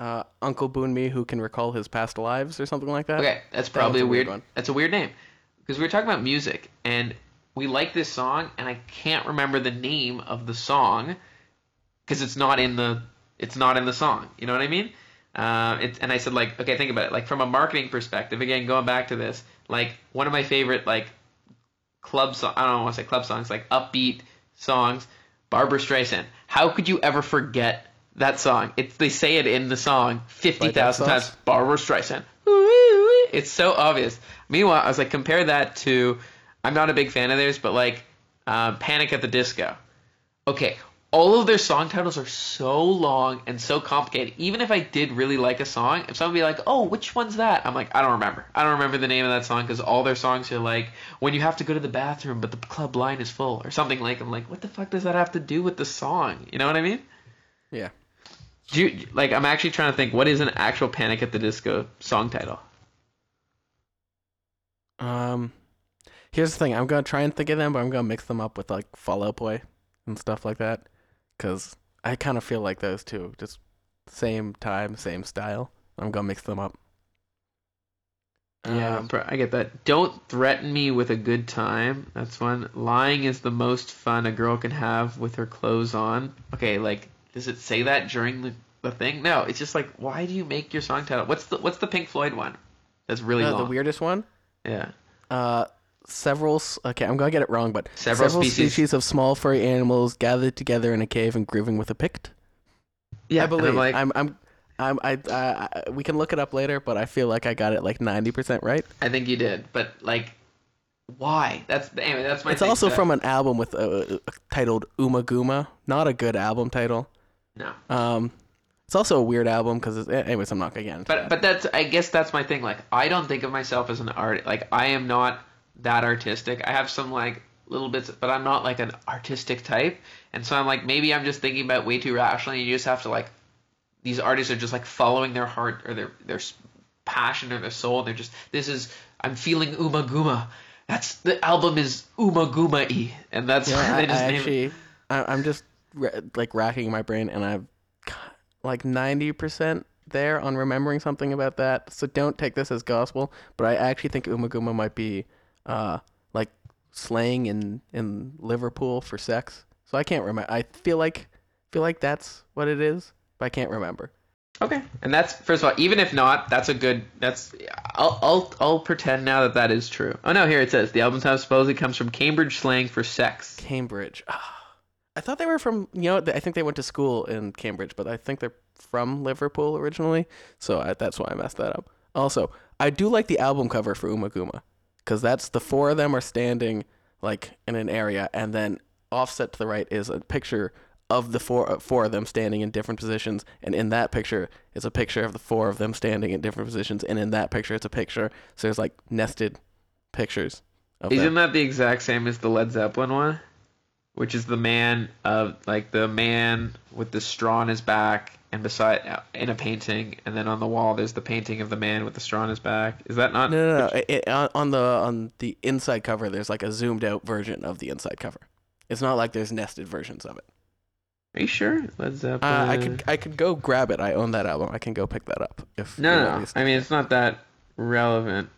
Uh, Uncle Boonmee, who can recall his past lives or something like that. Okay, that's probably was a weird one. That's a weird name because we were talking about music and we like this song and I can't remember the name of the song because it's not in the it's not in the song. You know what I mean? Uh, it's and I said like okay, think about it. Like from a marketing perspective, again, going back to this, like one of my favorite like club song. I don't want to say club songs, like upbeat songs. Barbra Streisand. How could you ever forget that song? It's they say it in the song fifty thousand times. Barbra Streisand. It's so obvious. Meanwhile, I was like, compare that to. I'm not a big fan of theirs, but like, uh, Panic at the Disco. Okay, all of their song titles are so long and so complicated. Even if I did really like a song, if someone be like, "Oh, which one's that?" I'm like, I don't remember. I don't remember the name of that song because all their songs are like, when you have to go to the bathroom, but the club line is full, or something like. I'm like, what the fuck does that have to do with the song? You know what I mean? Yeah. Do you, like I'm actually trying to think what is an actual Panic at the Disco song title? Um. Here's the thing. I'm gonna try and think of them, but I'm gonna mix them up with like Fall Out Boy and stuff like that, because I kind of feel like those two, just same time, same style. I'm gonna mix them up. Yeah, Um, I get that. Don't threaten me with a good time. That's one. Lying is the most fun a girl can have with her clothes on. Okay, like does it say that during the, the thing? No, it's just like why do you make your song title? What's the what's the Pink Floyd one? That's really uh, long. the weirdest one. yeah. Uh, several. Okay, I'm gonna get it wrong, but Several species- of small furry animals gathered together in a cave and grooving with a pict. Yeah, I and I'm believe. like, I'm. I'm. I'm. I, I, I. We can look it up later, but I feel like I got it like ninety percent right. I think you did, but like, why? That's anyway. That's my. It's also So- from an album with uh, titled Ummagumma. Not a good album title. No. Um, it's also a weird album because, anyways, I'm not gonna get into But that. but that's I guess that's my thing. Like I don't think of myself as an art. Like I am not that artistic. I have some like little bits, but I'm not like an artistic type. And so I'm like maybe I'm just thinking about way too rationally. You just have to like these artists are just like following their heart or their their passion or their soul. They're just this is I'm feeling Ummagumma. That's the album is Ummagumma y, and that's Yeah, <laughs> I, they just I name it. I, I'm just like racking my brain, and I've like ninety percent there on remembering something about that. So don't take this as gospel, but I actually think Ummagumma might be, uh, like slang in in Liverpool for sex. So I can't remember. I feel like feel like that's what it is, but I can't remember. Okay, and that's first of all, even if not, that's a good. That's I'll I'll I'll pretend now that that is true. Oh no, here it says the album title supposedly comes from Cambridge slang for sex. Cambridge. I thought they were from, you know, I think they went to school in Cambridge, but I think they're from Liverpool originally. So I, that's why I messed that up. Also, I do like the album cover for Ummagumma because that's the four of them are standing like in an area, and then offset to the right is a picture of the four uh, four of them standing in different positions, and in that picture is a picture of the four of them standing in different positions, and in that picture it's a picture. So there's like nested pictures Isn't them. that the exact same as the Led Zeppelin one? Which is the man of like the man with the straw on his back and beside in a painting, and then on the wall there's the painting of the man with the straw on his back. Is that not? No, no, no. It, on the on the inside cover, there's like a zoomed out version of the inside cover. It's not like there's nested versions of it. Are you sure? Led Zeppelin. Uh, I could I could go grab it. I own that album. I can go pick that up if No, no, no. I mean, it's not that relevant.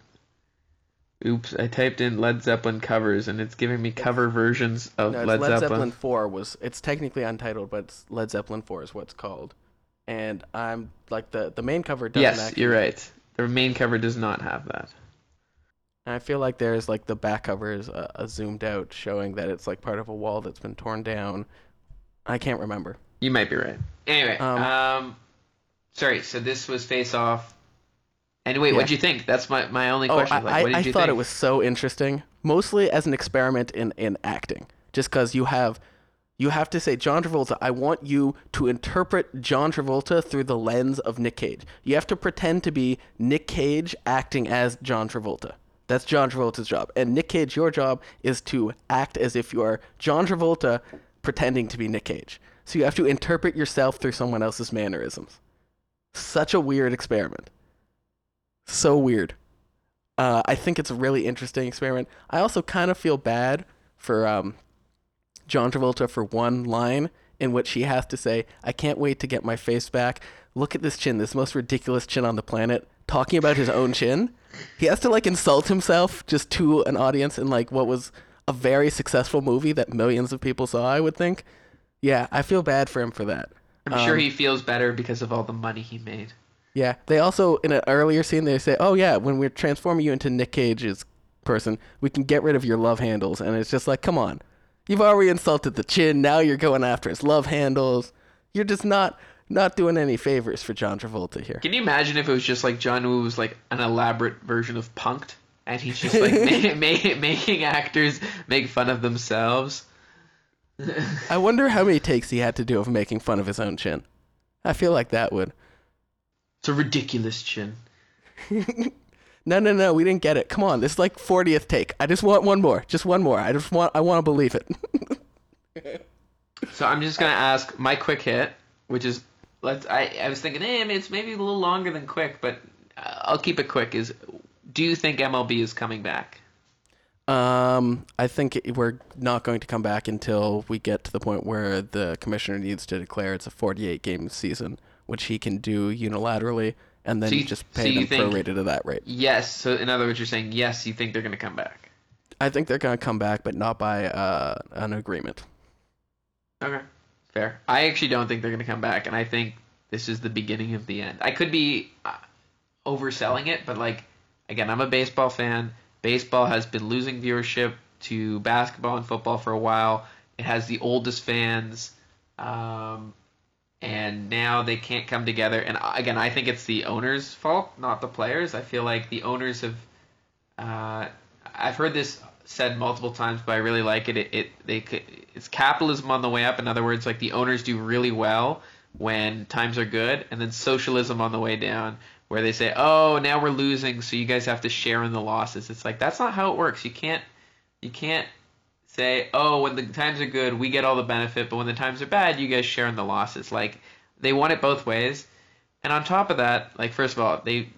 Oops, I typed in Led Zeppelin covers and it's giving me cover versions of No, it's Led, Led, Zeppelin. Zeppelin. Four was it's technically untitled, but it's Led Zeppelin Four is what's called. And I'm like the the main cover doesn't Yes, actually. you're right. The main cover does not have that. And I feel like there's like the back cover is a, a zoomed out, showing that it's like part of a wall that's been torn down. I can't remember. You might be right. Anyway, Um, um, Sorry, so this was Face Off. And wait, Yeah. what'd you think? That's my, my only Oh, question. I, like, what did I, I you thought think? it was so interesting, mostly as an experiment in, in acting. Just because you have, you have to say, John Travolta, I want you to interpret John Travolta through the lens of Nick Cage. You have to pretend to be Nick Cage acting as John Travolta. That's John Travolta's job. And Nick Cage, your job is to act as if you are John Travolta pretending to be Nick Cage. So you have to interpret yourself through someone else's mannerisms. Such a weird experiment. So weird. Uh, I think it's a really interesting experiment. I also kind of feel bad for um, John Travolta for one line in which he has to say, I can't wait to get my face back. Look at this chin, this most ridiculous chin on the planet. Talking about his own chin. He has to like insult himself just to an audience in like what was a very successful movie that millions of people saw, I would think. Yeah, I feel bad for him for that. I'm sure Um, he feels better because of all the money he made. Yeah, they also in an earlier scene they say, "Oh yeah, when we're transforming you into Nick Cage's person, we can get rid of your love handles." And it's just like, come on, you've already insulted the chin. Now you're going after his love handles. You're just not not doing any favors for John Travolta here. Can you imagine if it was just like John Woo was like an elaborate version of Punked, and he's just like <laughs> ma- ma- making actors make fun of themselves? <laughs> I wonder how many takes he had to do of making fun of his own chin. I feel like that would. It's a ridiculous chin. <laughs> No, no, no, we didn't get it. Come on, this is like 40th take. I just want one more. Just one more. I just want I want to believe it. <laughs> So I'm just gonna ask my quick hit, which is let's. I I was thinking, eh, it's maybe a little longer than quick, but uh, I'll keep it quick. Is do you think MLB is coming back? Um, I think it- we're not going to come back until we get to the point where the commissioner needs to declare it's a 48 game season, which he can do unilaterally, and then So you- just pay you them think- prorated at that rate. Yes. So in other words, you're saying yes, you think they're gonna come back. I think they're going to come back, but not by uh, an agreement. Okay. Fair. I actually don't think they're going to come back, and I think this is the beginning of the end. I could be uh, overselling it, but like again, I'm a baseball fan. Baseball has been losing viewership to basketball and football for a while. It has the oldest fans, um, and now they can't come together. And again, I think it's the owners' fault, not the players. I feel like the owners have. Uh, I've heard this said multiple times, but I really like it. It, it they could, it's capitalism on the way up. In other words, like the owners do really well when times are good, and then socialism on the way down, where they say, "Oh, now we're losing, so you guys have to share in the losses." It's like that's not how it works. You can't you can't say, "Oh, when the times are good, we get all the benefit, but when the times are bad, you guys share in the losses." Like they want it both ways. And on top of that, like first of all, they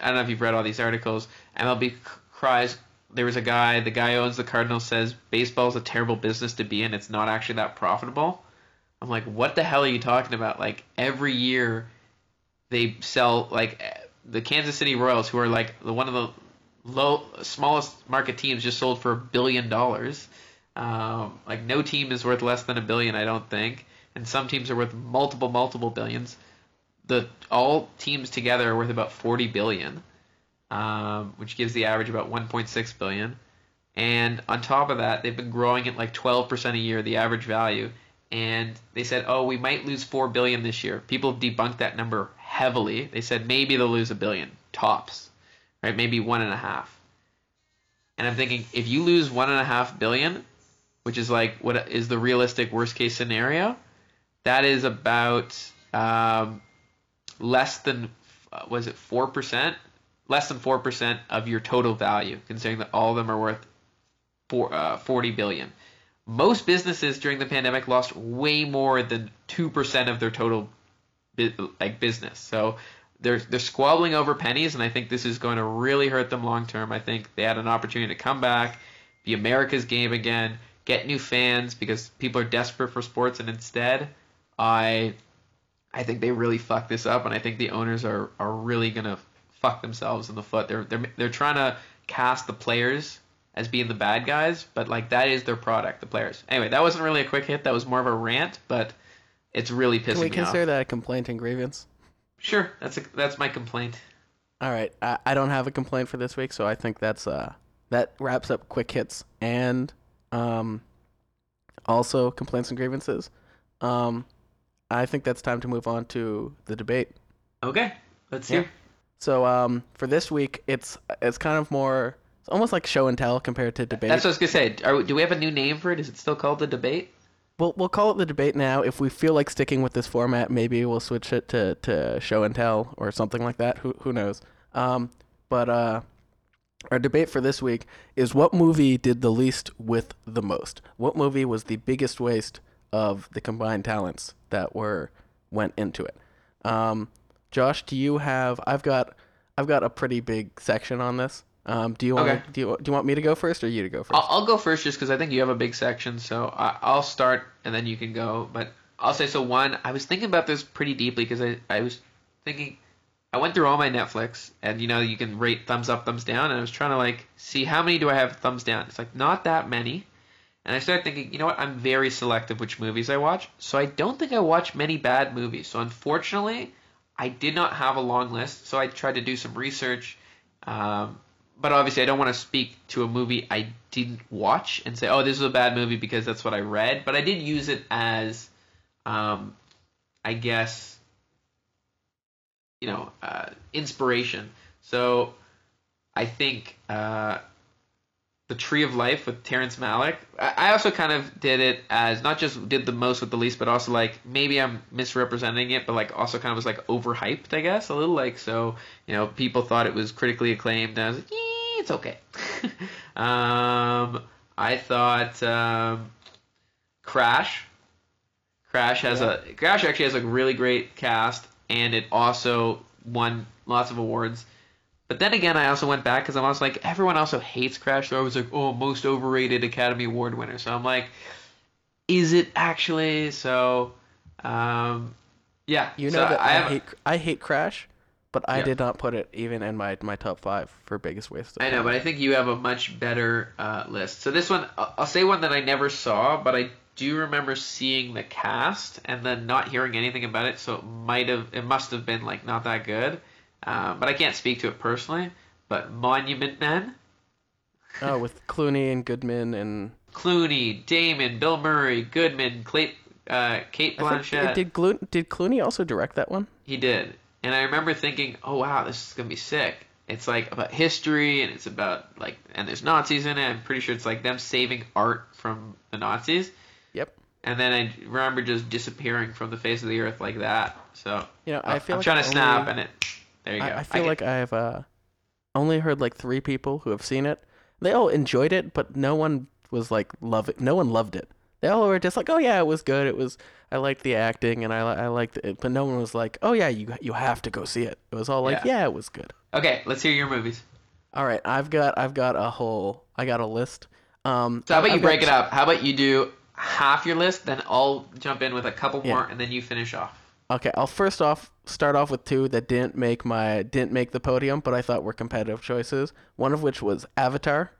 I don't know if you've read all these articles. MLB cries. There was a guy. The guy who owns the Cardinals says baseball's a terrible business to be in. It's not actually that profitable. I'm like, what the hell are you talking about? Like every year, they sell like eh, the Kansas City Royals, who are like the one of the low smallest market teams, just sold for a billion dollars. Um, like no team is worth less than a billion, I don't think, and some teams are worth multiple, multiple billions. The all teams together are worth about 40 billion, um, which gives the average about 1.6 billion. And on top of that, they've been growing at like 12% a year, the average value. And they said, oh, we might lose 4 billion this year. People debunked that number heavily. They said maybe they'll lose a billion, tops, right? Maybe one and a half. And I'm thinking, if you lose one and a half billion, which is like what is the realistic worst case scenario, that is about um, less than uh, was it four percent, less than four percent of your total value, considering that all of them are worth four, uh, forty billion. Most businesses during the pandemic lost way more than two percent of their total like business. So they're they're squabbling over pennies, and I think this is going to really hurt them long term. I think they had an opportunity to come back, be America's game again, get new fans because people are desperate for sports, and instead, I I think they really fucked this up, and I think the owners are are really gonna fuck themselves in the foot. They're they're they're trying to cast the players as being the bad guys, but like that is their product, the players. Anyway, that wasn't really a quick hit. That was more of a rant, but it's really pissing me off. Can we consider off. that a complaint and grievance? Sure, that's a, that's my complaint. All right, I, I don't have a complaint for this week, so I think that's uh that wraps up quick hits and um also complaints and grievances. Um, I think that's time to move on to the debate. Okay, let's Yeah. hear. So um, for this week, it's it's kind of more, it's almost like show and tell compared to debate. That's what I was gonna say. Are, do we have a new name for it? Is it still called the debate? We'll we'll call it the debate now. If we feel like sticking with this format, maybe we'll switch it to, to show and tell or something like that. Who who knows? Um, but uh, our debate for this week is what movie did the least with the most? What movie was the biggest waste of the combined talents that were went into it? Um, Josh, do you have? I've got I've got a pretty big section on this. Um, do you want Okay. do you do you want me to go first or you to go 1st I'll, I'll go first just because I think you have a big section. So I, I'll start and then you can go. But I'll say so. One, I was thinking about this pretty deeply because I, I was thinking, I went through all my Netflix and you know you can rate thumbs up, thumbs down, and I was trying to like see how many do I have thumbs down. It's like not that many. And I started thinking, you know what? I'm very selective which movies I watch. So I don't think I watch many bad movies. So unfortunately, I did not have a long list. So I tried to do some research. Um, but obviously, I don't want to speak to a movie I didn't watch and say, oh, this is a bad movie because that's what I read. But I did use it as, um, I guess, you know, uh, inspiration. So I think uh, the Tree of Life with Terrence Malick. I I also kind of did it as not just did the most with the least, but also like maybe I'm misrepresenting it, but like also kind of was like overhyped, I guess, a little like so. You know, people thought it was critically acclaimed, and I was like, eh, it's okay. <laughs> um, I thought um, Crash. Crash has a Crash actually has a really great cast, and it also won lots of awards. But then again, I also went back because I'm also like everyone also hates Crash. So I was like, oh, most overrated Academy Award winner. So I'm like, is it actually? So, um, yeah. You so know that I, have- hate I hate Crash, but I Yeah. did not put it even in my, my top five for biggest waste. Of I know, but I think you have a much better uh, list. So this one, I'll say one that I never saw, but I do you remember seeing the cast and then not hearing anything about it. So it might have, it must have been like not that good. Um, but I can't speak to it personally. But Monument Men, oh, with Clooney and Goodman and Clooney, Damon, Bill Murray, Goodman, Clay, uh, Cate Blanchett. did did Clooney also direct that one? He did. And I remember thinking, oh wow, this is gonna be sick. It's like about history and it's about like and there's Nazis in it. I'm pretty sure it's like them saving art from the Nazis. And then I remember just disappearing from the face of the earth like that. So You know, I feel am like trying to snap only- and it there you go. I, I feel get- like I've uh, only heard like three people who have seen it. They all enjoyed it, but no one was like love it. No one loved it. They all were just like, oh yeah, it was good. It was. I liked the acting and I I liked it, but no one was like, oh yeah, you you have to go see it. It was all like, Yeah. yeah, it was good. Okay, let's hear your movies. All right, I've got I've got a whole I got a list. Um, So how about you I've got- break it up? How about you do half your list, then I'll jump in with a couple Yeah. more, and then you finish off. Okay, I'll first off start off with two that didn't make my didn't make the podium, but I thought were competitive choices. One of which was Avatar.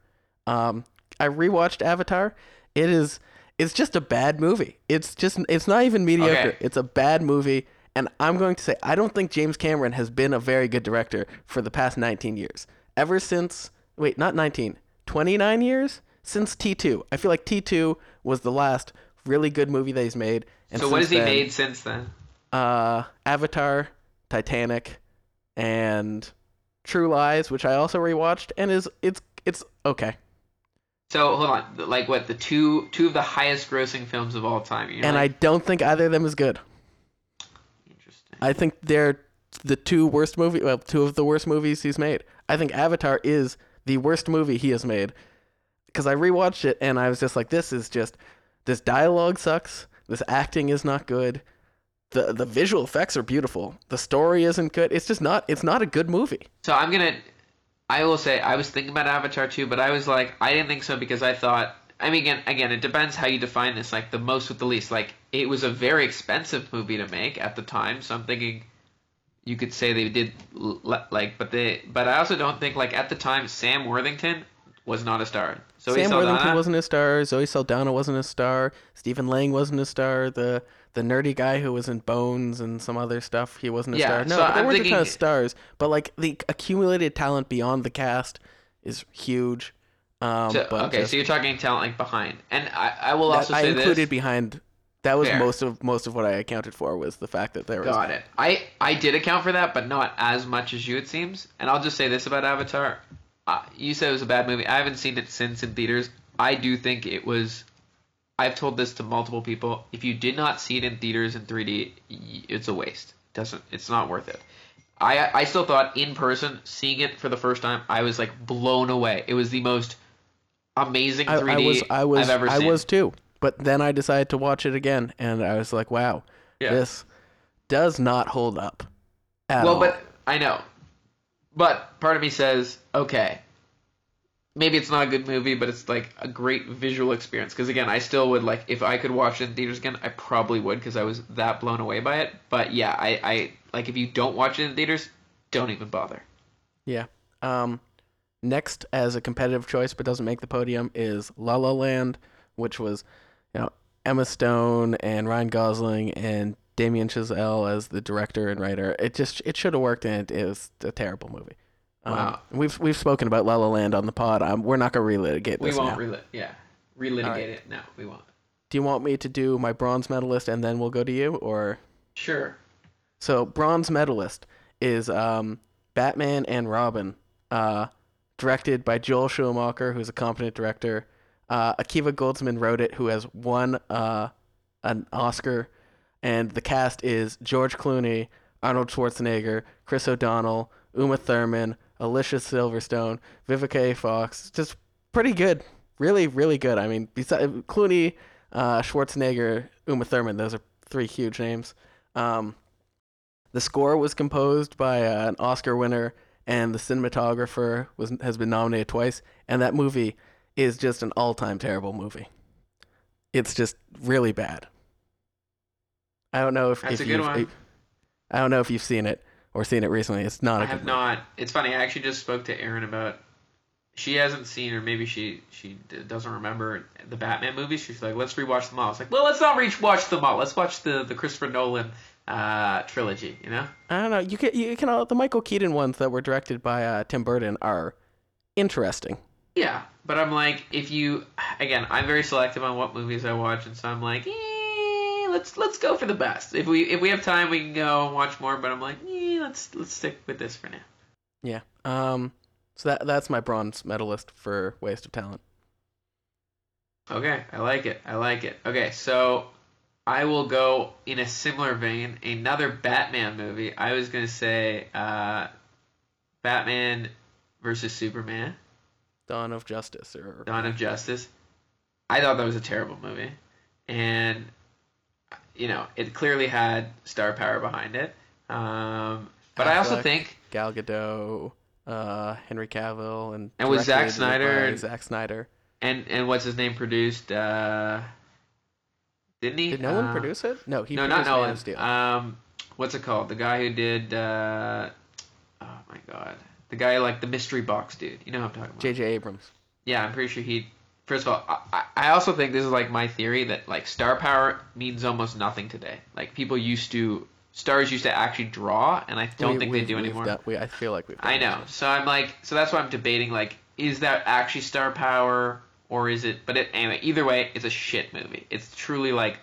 Um, I rewatched Avatar. It is it's just a bad movie. It's just it's not even mediocre. Okay. It's a bad movie, and I'm going to say I don't think James Cameron has been a very good director for the past 19 years. Ever since wait, not 19, 29 years since T2. I feel like T2 was the last really good movie that he's made. And so what has he then- made since then? uh, Avatar, Titanic, and True Lies, which I also rewatched, and is it's it's okay. So hold on, like what the two two of the highest grossing films of all time. And I don't think either of them is good. interesting. I think they're the two worst movie, well, two of the worst movies he's made. I think Avatar is the worst movie he has made because I rewatched it and I was just like, this is just this dialogue sucks. This acting is not good. the The visual effects are beautiful. The story isn't good. It's just not. It's not a good movie. So I'm gonna. I will say I was thinking about Avatar too, but I was like I didn't think so because I thought. I mean, again, again, it depends how you define this. Like the most with the least. Like it was a very expensive movie to make at the time, so I'm thinking you could say they did like, but they. But I also don't think like at the time Sam Worthington was not a star. So Sam Worthington wasn't a star. Zoe Saldana wasn't a star. Stephen Lang wasn't a star. The the nerdy guy who was in Bones and some other stuff, he wasn't a Yeah, star. No, so there I'm weren't a ton of stars. But like the accumulated talent beyond the cast is huge. Um, So, but okay, just- so you're talking talent like behind, and I, I will that also I say included this. behind That was Fair. most of most of what I accounted for was the fact that there was Got it. I I did account for that, but not as much as you. It seems. And I'll just say this about Avatar: uh, you said it was a bad movie. I haven't seen it since in theaters. I do think it was. I've told this to multiple people. If you did not see it in theaters in 3D, it's a waste. Doesn't. It's not worth it. I I still thought in person, seeing it for the first time, I was like blown away. It was the most amazing 3D I was I was have ever I seen. I was too. But then I decided to watch it again, and I was like, wow, Yeah. this does not hold up. At well, all. but I know. But part of me says, okay, maybe it's not a good movie, but it's like a great visual experience. Because again, I still would like if I could watch it in theaters again, I probably would because I was that blown away by it. But yeah, I, I like if you don't watch it in theaters, don't even bother. Yeah. Um, next, as a competitive choice but doesn't make the podium, is La La Land, which was, you know, Emma Stone and Ryan Gosling and Damien Chazelle as the director and writer. It just it should have worked, and it, it a terrible movie. Um, Wow. We've we've spoken about La La Land on the pod. Um, we're not gonna relitigate We this We won't now. reli- yeah, relitigate Alright. it. No, we won't. Do you want me to do my bronze medalist and then we'll go to you, or? Sure. So bronze medalist is um, Batman and Robin, uh, directed by Joel Schumacher, who's a competent director. Uh, Akiva Goldsman wrote it, who has won uh, an Oscar, and the cast is George Clooney, Arnold Schwarzenegger, Chris O'Donnell, Uma Thurman, Alicia Silverstone, Vivica A. Fox. Just pretty good, really, really good. I mean, besides Clooney, uh, Schwarzenegger, Uma Thurman, those are three huge names. Um, the score was composed by uh, an Oscar winner, and the cinematographer was has been nominated twice. And that movie is just an all-time terrible movie. It's just really bad. I don't know if, That's if a good you've, one. I don't know if you've seen it or seen it recently. It's not a I have not. It's funny. I actually just spoke to Erin about. She hasn't seen, or maybe she she doesn't remember the Batman movies. She's like, let's rewatch them all. It's like, well, let's not rewatch them all. Let's watch the the Christopher Nolan uh, trilogy. You know? I don't know. You can you can all, the Michael Keaton ones that were directed by uh, Tim Burton are interesting. Yeah, but I'm like, if you again, I'm very selective on what movies I watch, and so I'm like, eh, let's let's go for the best. If we if we have time, we can go and watch more. But I'm like, eh, let's let's stick with this for now. Yeah. Um. So that that's my bronze medalist for Waste of Talent. Okay, I like it. I like it. Okay, so I will go in a similar vein. Another Batman movie. I was gonna say uh, Batman versus Superman: Dawn of Justice or Dawn of Justice. I thought that was a terrible movie, and you know it clearly had star power behind it. Um, but I also think Gal Gadot, uh, Henry Cavill, and And was Zack Snyder and- Zack Snyder. and and what's his name produced? Uh, didn't he? Did Nolan Uh, produce it? No, he no, not produced Man Nolan. Steel. Um, what's it called? The guy who did. Uh, oh my god, the guy like the mystery box dude. You know what I'm talking about? J.J. Abrams. Yeah, I'm pretty sure he. First of all, I, I also think this is like my theory that like star power means almost nothing today. Like people used to, stars used to actually draw, and I don't We- think they do anymore. done- we, I feel like we've. I know. So I'm like, so that's why I'm debating like, is that actually star power or is it? But it, anyway, either way, it's a shit movie. It's truly like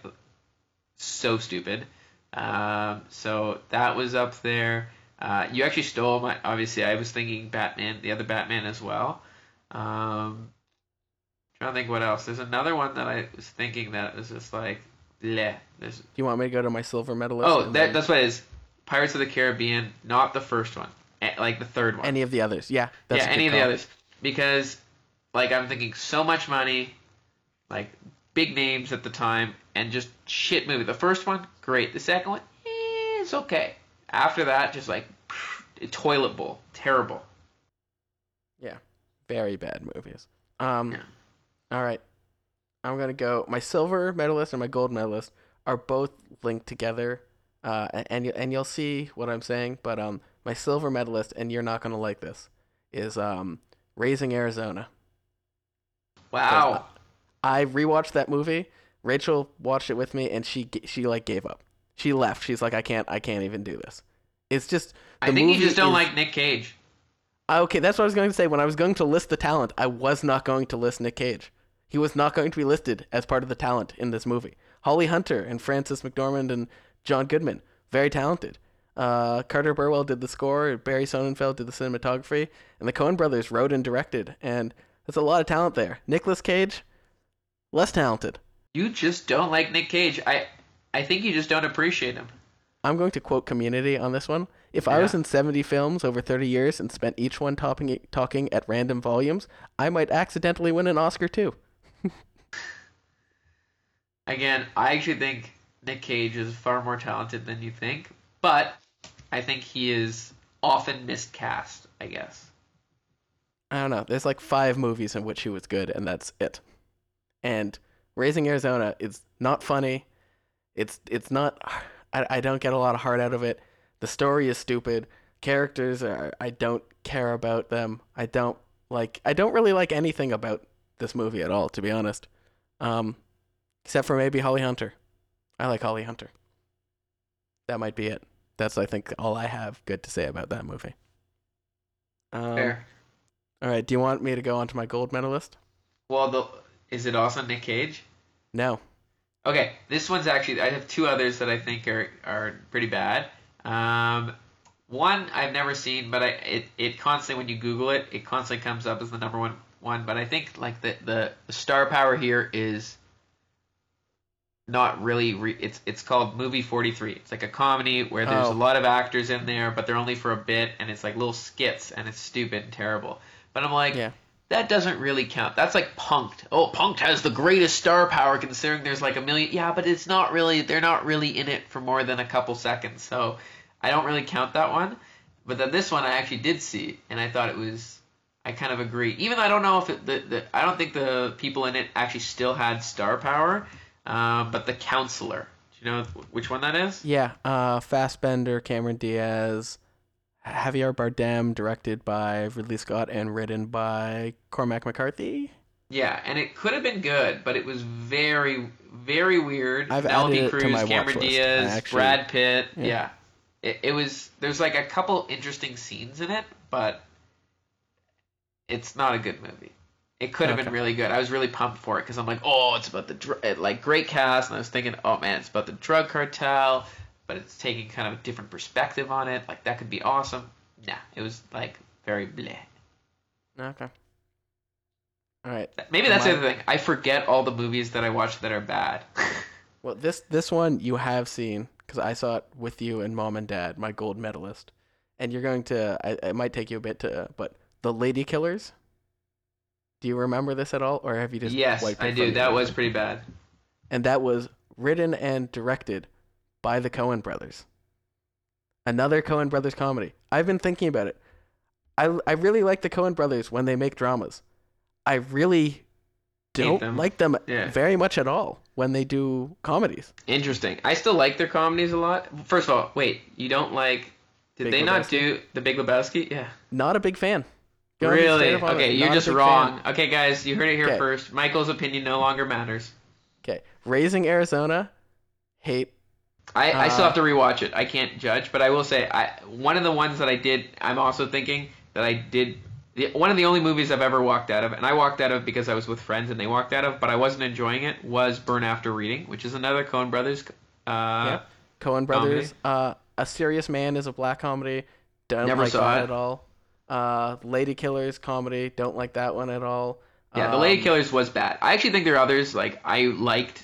so stupid. Um, so that was up there. Uh, you actually stole my. Obviously, I was thinking Batman, the other Batman as well. Um, trying to think what else. There's another one that I was thinking that was just like, bleh. There's Do you want me to go to my silver medalist? oh, that, then that's what it is. Pirates of the Caribbean, not the first one, like the third one any of the others? Yeah. That's yeah, any of the others. Because, like, I'm thinking so much money, like, big names at the time, and just shit movie. The first one, great. The second one, eh, it's okay. After that, just like, toilet bowl. Terrible. Yeah, very bad movies. Um, Yeah. All right, I'm gonna go. My silver medalist and my gold medalist are both linked together, uh, and and you'll see what I'm saying. But um, my silver medalist, and you're not gonna like this, is um, Raising Arizona. Wow. I rewatched that movie. Rachel watched it with me, and she she like gave up. She left. She's like, I can't, I can't even do this. It's just. I think you just don't is- like Nick Cage. Okay, that's what I was going to say. When I was going to list the talent, I was not going to list Nick Cage. He was not going to be listed as part of the talent in this movie. Holly Hunter and Frances McDormand and John Goodman, very talented. Uh, Carter Burwell did the score, Barry Sonnenfeld did the cinematography, and the Coen brothers wrote and directed. And there's a lot of talent there. Nicolas Cage, less talented. You just don't like Nick Cage. I I think you just don't appreciate him. I'm going to quote Community on this one. If I was in 70 films over 30 years and spent each one talking, talking at random volumes, I might accidentally win an Oscar too. Again, I actually think Nick Cage is far more talented than you think, but I think he is often miscast, I guess. I don't know. There's like five movies in which he was good, and that's it. And Raising Arizona is not funny. It's it's not. I, I don't get a lot of heart out of it. The story is stupid. Characters are. I don't care about them. I don't like. I don't really like anything about this movie at all, to be honest. Um, except for maybe Holly Hunter. I like Holly Hunter. That might be it. That's I think all I have good to say about that movie. Um, Fair. all right. Do you want me to go on to my gold medalist? Well, the is it also Nick Cage? No. Okay, this one's actually I have two others that I think are are pretty bad. Um, one I've never seen, but I it, it constantly when you Google it, it constantly comes up as the number one one. But I think like the the, the star power here is not really re- it's it's called movie 43 it's like a comedy where there's Oh. a lot of actors in there but they're only for a bit and it's like little skits and it's stupid and terrible but i'm like Yeah. that doesn't really count. That's like Punked. Oh, Punked has the greatest star power considering there's like a million. Yeah, but it's not really. They're not really in it for more than a couple seconds. So I don't really count that one. But then this one I actually did see, and I thought it was. I kind of agree. Even though I don't know if it, the, the I don't think the people in it actually still had star power. Um, but the counselor. Do you know which one that is? Yeah. Uh, Fassbender, Cameron Diaz, Javier Bardem, directed by Ridley Scott and written by Cormac McCarthy. Yeah, and it could have been good, but it was very, very weird. I've Penelope added it to Cruz, Cameron Diaz, actually- Brad Pitt. Yeah. Yeah, It, it was. There's like a couple interesting scenes in it, but it's not a good movie. It could have Okay. been really good. I was really pumped for it because I'm like, oh, it's about the dr- like great cast, and I was thinking, oh man, it's about the drug cartel, but it's taking kind of a different perspective on it. Like that could be awesome. Nah, it was like very bleh. Okay. All right. Maybe that's My- the other thing. I forget all the movies that I watch that are bad. <laughs> Well, this this one you have seen because I saw it with you and mom and dad, my gold medalist, and you're going to. I, it might take you a bit to, but the Lady Killers. Do you remember this at all, or have you just? yes, wiped it Yes, I do. That was pretty bad. and that was written and directed by the Coen brothers. Another Coen brothers comedy. I've been thinking about it. I I really like the Coen brothers when they make dramas. I really don't them. like them Yeah. very much at all when they do comedies. Interesting. I still like their comedies a lot. First of all, wait, you don't like? Did Big they not do the Big Lebowski? Yeah. Not a big fan. Going really? straight up on it, Okay, you're just wrong. fan. Okay, guys, you heard it here Okay. first. Michael's opinion no longer matters. Okay, Raising Arizona, hate. I, I still Uh, have to rewatch it. I can't judge, but I will say I one of the ones that I did. I'm also thinking that I did. The, one of the only movies I've ever walked out of, and I walked out of because I was with friends and they walked out of, but I wasn't enjoying it. Was Burn After Reading, which is another Coen Brothers. Uh, Yep. Coen brothers. Uh, a Serious Man is a black comedy. Don't Never like saw it. at all. Uh, Lady Killers comedy. Don't like that one at all. Yeah, The Lady Um, Killers was bad. I actually think there are others like I liked.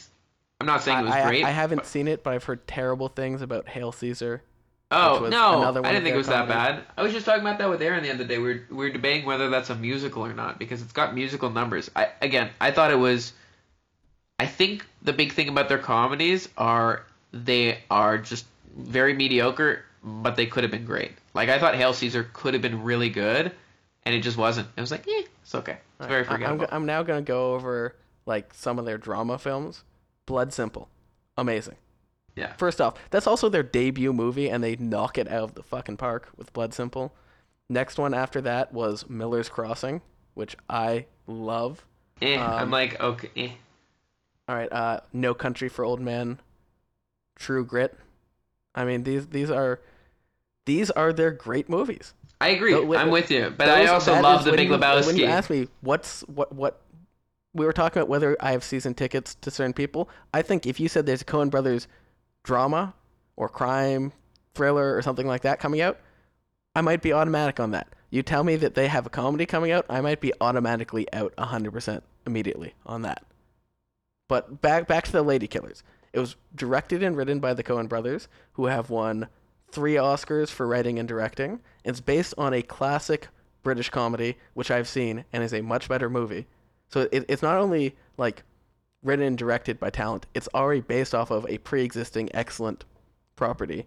I'm not saying it was I, I- great. I haven't but- seen it, but I've heard terrible things about Hail Caesar. Oh no, another one I didn't think it was that bad. I was just talking about that with Aaron the other day. We were we were debating whether that's a musical or not because it's got musical numbers. I again, I thought it was. I think the big thing about their comedies are they are just very mediocre, but they could have been great. Like I thought Hail Caesar could have been really good, and it just wasn't. It was like, eh, it's okay. It's very I- I'm, forgettable. I'm now gonna go over like some of their drama films. Blood Simple, amazing. Yeah. First off, that's also their debut movie, and they knock it out of the fucking park with Blood Simple. Next one after that was Miller's Crossing, which I love. eh, I'm um, like okay. Eh. All right, uh, No Country for Old Men, True Grit. I mean, these these are these are their great movies. I agree. Tho- wait, I'm with you, but I also love the Big you- Lebowski. When you ask me what's what what we were talking about whether I have season tickets to certain people. I think if you said there's a Coen Brothers drama or crime thriller or something like that coming out, I might be automatic on that. You tell me that they have a comedy coming out, I might be automatically out 100% immediately on that. But back back to the Lady Killers. It was directed and written by the Coen brothers, who have won three Oscars for writing and directing. It's based on a classic British comedy, which I've seen and is a much better movie. So it, it's not only like written and directed by talent, it's already based off of a pre-existing excellent property.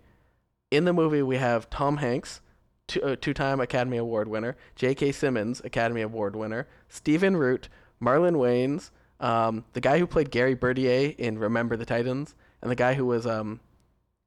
In the movie, we have Tom Hanks, two, uh, two-time Academy Award winner, J.K. Simmons, Academy Award winner, Stephen Root, Marlon Wayans, um, the guy who played Gary Bertier in Remember the Titans, and the guy who was um,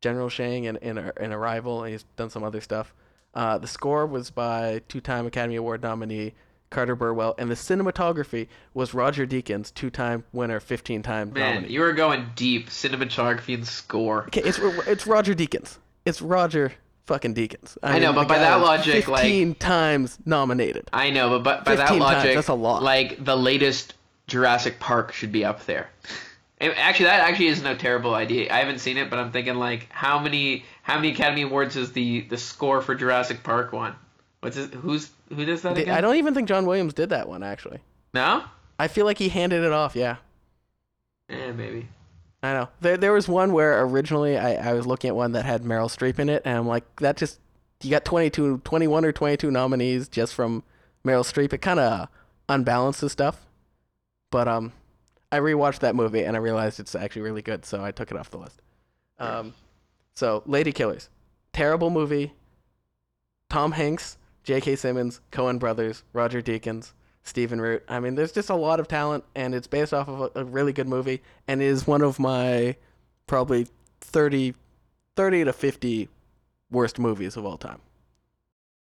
General Shang in, in, in Arrival, and he's done some other stuff. Uh, the score was by two-time Academy Award nominee Carter Burwell, and the cinematography was Roger Deakins, two-time winner, 15-time Man, nominee. you were going deep. Cinematography and score. Okay, it's it's Roger Deakins. It's Roger fucking Deakins. I know, mean, but by that logic, like- 15 times nominated. I know, but, but by that 15 times, logic, that's a lot. like the latest Jurassic Park should be up there. And actually, that actually is no terrible idea. I haven't seen it, but I'm thinking like, how many how many Academy Awards is the the score for Jurassic Park one? What's it, who's who does that again? I don't even think John Williams did that one actually. No. I feel like he handed it off. Yeah. Eh, maybe. I know. There, there was one where originally I, I was looking at one that had Meryl Streep in it, and I'm like, that just, you got 22, 21 or 22 nominees just from Meryl Streep. It kind of unbalances stuff. But um, I rewatched that movie and I realized it's actually really good, so I took it off the list. Um, so Lady Killers, terrible movie. Tom Hanks, J.K. Simmons, Coen Brothers, Roger Deakins, Stephen Root. I mean, there's just a lot of talent, and it's based off of a, a really good movie, and is one of my probably 30, 30 to 50 worst movies of all time.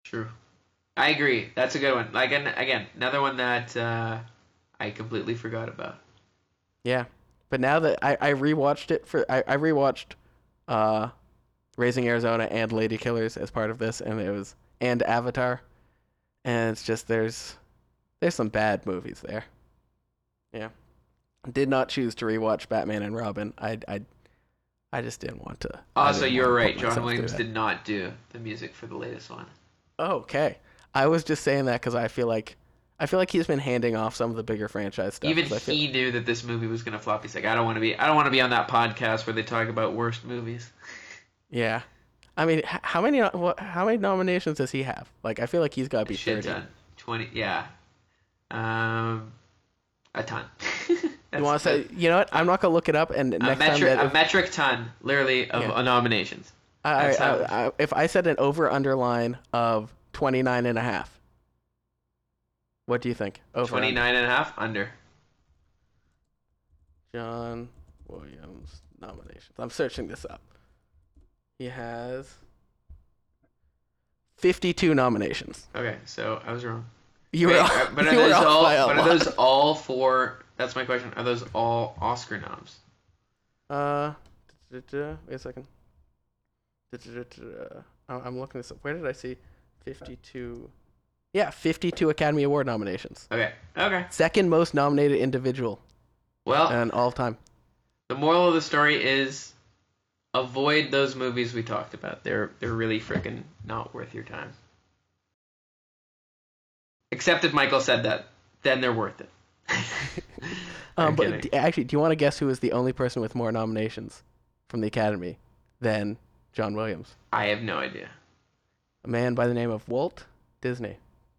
True. I agree. That's a good one. Like again, again another one that uh, I completely forgot about. Yeah. But now that I, I rewatched it for I, I rewatched uh Raising Arizona and Lady Killers as part of this and it was and Avatar. And it's just there's there's some bad movies there. Yeah. Did not choose to rewatch Batman and Robin. I I I just didn't want to. Also, you're right. John Williams did not do the music for the latest one. Oh, okay. I was just saying that because I feel like I feel like he's been handing off some of the bigger franchise stuff. Even he knew that this movie was gonna flop. He's like, I don't want to be. I don't want to be on that podcast where they talk about worst movies. Yeah. I mean, how many how many nominations does he have? Like, I feel like he's got to be Shit thirty. ton. Twenty. Yeah. Um, a ton. <laughs> You want to say? You know what? I'm not gonna look it up. And a next time metric, that a metric ton, literally, of Yeah. uh, nominations. I, I, I, if I said an over underline of 29 and a half, what do you think? Over Twenty under? nine and a half under. John Williams nominations. I'm searching this up. He has 52 nominations. Okay, so I was wrong. You Wait, were, uh, but are <laughs> those off all? But are those all for? That's my question. Are those all Oscar noms? Uh, wait a second. I'm looking this up. Where did I see 52? Yeah, 52 Academy Award nominations. Okay. Okay. Second most nominated individual Well, and all time. the moral of the story is avoid those movies we talked about. They're they're really freaking not worth your time. Except if Michael said that, then they're worth it. <laughs> Um, but d- actually, do you want to guess who was the only person with more nominations from the Academy than John Williams? I have no idea. A man by the name of Walt Disney.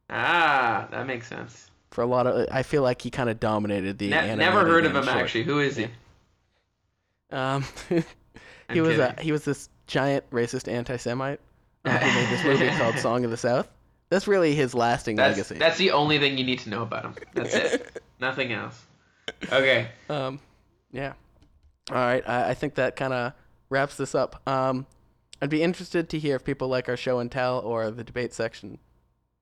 Ah, that makes sense. For a lot of, I feel like he kind of dominated the. Ne- never heard of him short. actually. Who is he? Um, <laughs> I'm he was a, he was this giant racist anti-Semite uh, who made this movie <laughs> called Song of the South. That's really his lasting That's legacy. that's the only thing you need to know about him. That's it. <laughs> Nothing else. Okay. Um, yeah. All right. I, I think that kind of wraps this up. Um, I'd be interested to hear if people like our show and tell or the debate section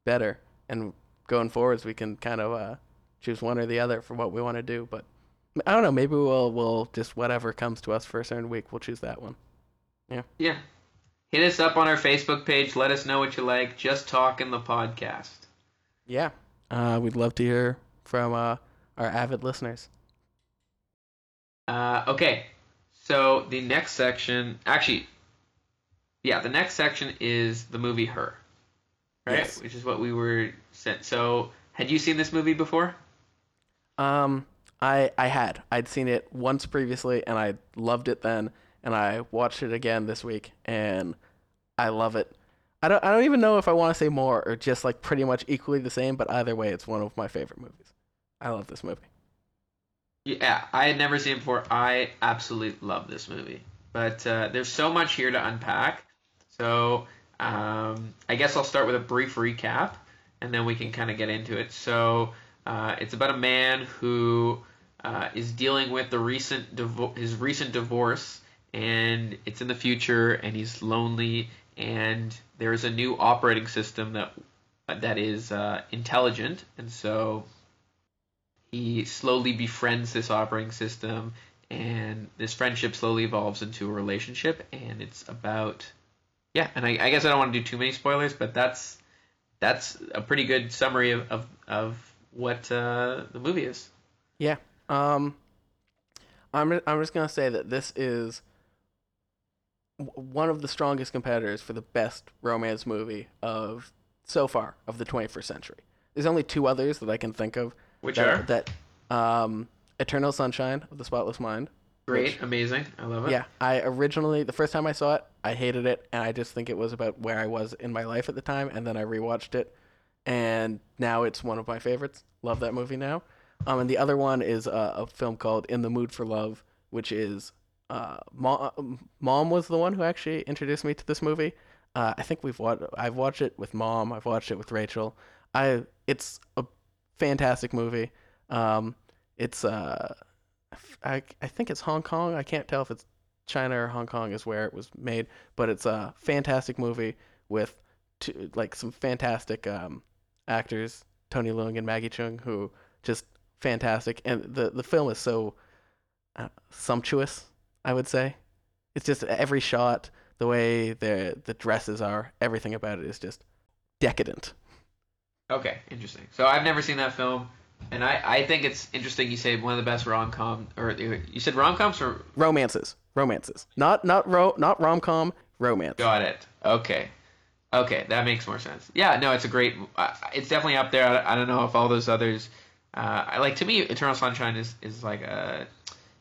better. And going forwards, we can kind of uh, choose one or the other for what we want to do. But I don't know. Maybe we'll we'll just whatever comes to us for a certain week, we'll choose that one. Yeah. Yeah. Hit us up on our Facebook page. Let us know what you like. Just talk in the podcast. Yeah. Uh, we'd love to hear from uh, our avid listeners. Uh, okay, so the next section, actually, yeah, the next section is the movie Her, right? Yes. Which is what we were sent. So, had you seen this movie before? Um, I I had I'd seen it once previously, and I loved it then, and I watched it again this week, and I love it. I don't I don't even know if I want to say more or just like pretty much equally the same, but either way, it's one of my favorite movies. I love this movie. Yeah, I had never seen it before. I absolutely love this movie, but uh, there's so much here to unpack. So um, I guess I'll start with a brief recap, and then we can kind of get into it. So uh, it's about a man who uh, is dealing with the recent divo- his recent divorce, and it's in the future, and he's lonely, and there's a new operating system that that is uh, intelligent, and so he slowly befriends this operating system and this friendship slowly evolves into a relationship and it's about yeah and i, I guess i don't want to do too many spoilers but that's that's a pretty good summary of, of, of what uh, the movie is Yeah. Um, I'm I'm just gonna say that this is one of the strongest competitors for the best romance movie of so far of the 21st century. There's only two others that I can think of. which that, are that um, Eternal Sunshine of the Spotless Mind. Great amazing i love it Yeah, I originally the first time I saw it, I hated it, and I just think it was about where I was in my life at the time. And then I rewatched it, and now it's one of my favorites. Love that movie now. Um, and the other one is uh, a film called In the Mood for Love, which is uh, mom. Mom was the one who actually introduced me to this movie. Uh, I think we've watched. I've watched it with mom. I've watched it with Rachel. I. It's a fantastic movie. Um, it's uh, I, I think it's Hong Kong. I can't tell if it's China or Hong Kong is where it was made, but it's a fantastic movie with two, like some fantastic um, actors, Tony Leung and Maggie Cheung, who just fantastic. And the the film is so uh, sumptuous. I would say it's just every shot, the way the the dresses are, everything about it is just decadent. okay interesting so i've never seen that film and i, I think it's interesting you say one of the best rom-com or you said rom-coms or Romances, romances, not not ro not rom com, romance. Got it. Okay. Okay, that makes more sense. Yeah, no, it's a great. Uh, it's definitely up there. I, I don't know if all those others. Uh, I like to me, Eternal Sunshine is is like a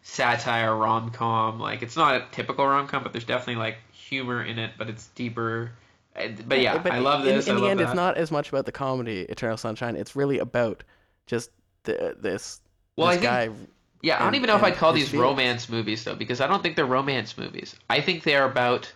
satire rom com. Like it's not a typical rom com, but there's definitely like humor in it, but it's deeper. But yeah, but I love this. In, in the end, that. it's not as much about the comedy, Eternal Sunshine. It's really about just the, this, Well, I this think- guy. Yeah, I don't even know if I'd call these romance movies though, because I don't think they're romance movies. I think they're about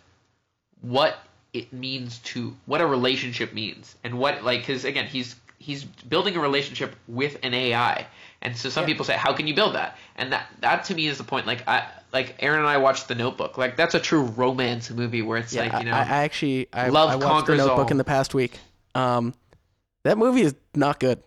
what it means to what a relationship means and what like because again he's he's building a relationship with an AI, and so some Yeah. people say how can you build that? And that that to me is the point. Like I like Aaron and I watched The Notebook. Like that's a true romance movie where it's Yeah, like you know I, I actually I, Love I watched the Notebook all. in the past week. Um, that movie is not good.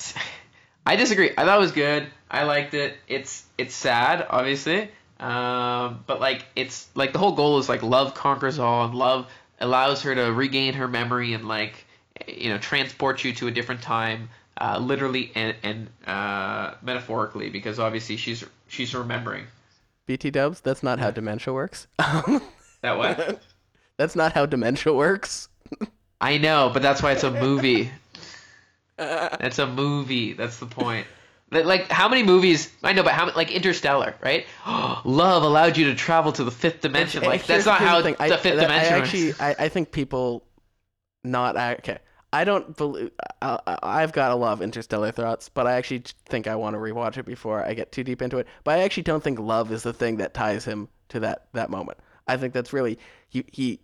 <laughs> I disagree. I thought it was good. I liked it. It's it's sad, obviously, um, but like it's like the whole goal is like love conquers all, and love allows her to regain her memory and like you know transport you to a different time, uh, literally and and uh, metaphorically, because obviously she's she's remembering BT Dubs. That's not how dementia works. <laughs> that what that's not how dementia works. I know, but that's why it's a movie. <laughs> <laughs> That's a movie. That's the point. Like- how many movies I know, but how like Interstellar, right? <gasps> Love allowed you to travel to the fifth dimension. Like that's not how the the, thing. I, fifth dimension. I actually, I, I think people not I- okay. I don't believe. I, I- I've got a lot of interstellar thoughts, but I actually think I want to rewatch it before I get too deep into it. But I actually don't think love is the thing that ties him to that that moment. I think that's really he he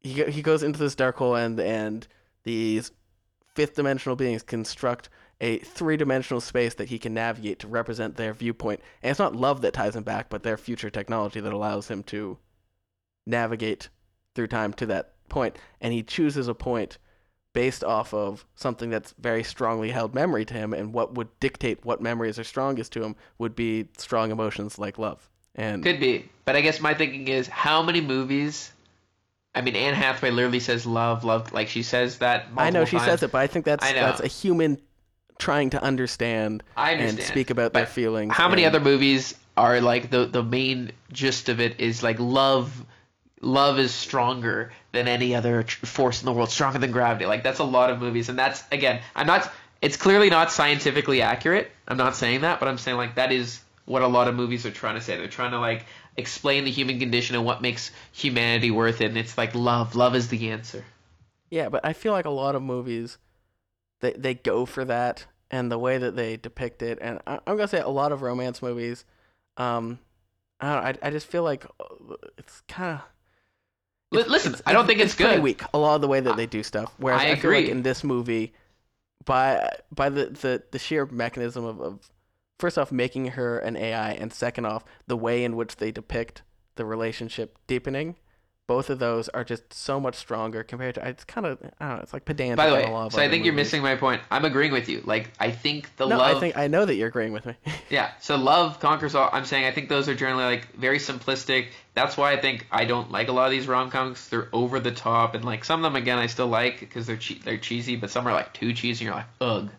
he he goes into this dark hole and and these fifth dimensional beings construct a three dimensional space that he can navigate to represent their viewpoint. And it's not love that ties him back, but their future technology that allows him to navigate through time to that point. And he chooses a point based off of something that's very strongly held memory to him, and what would dictate what memories are strongest to him would be strong emotions like love. And Could be, but I guess my thinking is how many movies. I mean, Anne Hathaway literally says love, love. Like she says that. I know she times. says it, but I think that's I know. that's a human trying to understand, I and speak about their feelings. How many other movies are like the the main gist of it is like love love is stronger than any other force in the world, stronger than gravity. Like that's a lot of movies and that's again, I'm not it's clearly not scientifically accurate. I'm not saying that, but I'm saying like that is what a lot of movies are trying to say. They're trying to like explain the human condition and what makes humanity worth it and it's like love. Love is the answer. Yeah, but I feel like a lot of movies, they they go for that, and the way that they depict it, and I, I'm gonna say a lot of romance movies, um, I don't, know, I, I just feel like uh, it's kind of. Li- listen, I don't think it's pretty good. weak. A lot of the way that they do stuff. Whereas I I, feel like agree. in this movie, by by the, the, the sheer mechanism of, of first off making her an AI, and second off the way in which they depict the relationship deepening, both of those are just so much stronger compared to. It's kind of I don't know. It's like pedantic. By the way, a lot of so I think you're movies. missing my point. I'm agreeing with you. Like I think the No, love I think I know that you're agreeing with me. <laughs> Yeah, so love conquers all. I'm saying I think those are generally like very simplistic. That's why I think I don't like a lot of these rom coms. They're over the top, and like some of them again I still like because they're che- they're cheesy, but some are like too cheesy. And you're like ugh.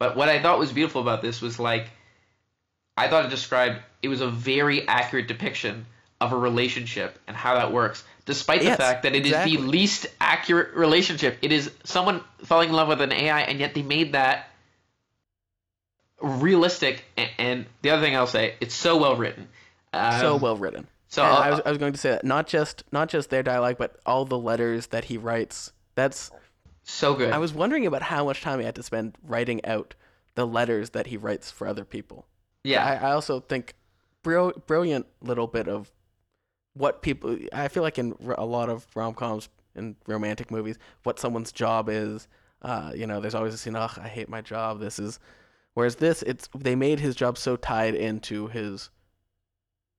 But what I thought was beautiful about this was like, I thought it described it was a very accurate depiction of a relationship and how that works, despite the Yes, fact that it is exactly. the least accurate relationship. It is someone falling in love with an AI, and yet they made that realistic. And, and the other thing I'll say, it's so well written. Um, so well written. So I was, I was going to say that not just not just their dialogue, but all the letters that he writes. That's so good. I was wondering about how much time he had to spend writing out the letters that he writes for other people. Yeah, I, I also think brill, brilliant little bit of what people. I feel like in a lot of rom coms and romantic movies, what someone's job is. Uh, you know, there's always a scene. Oh, I hate my job. This is. Whereas this, it's they made his job so tied into his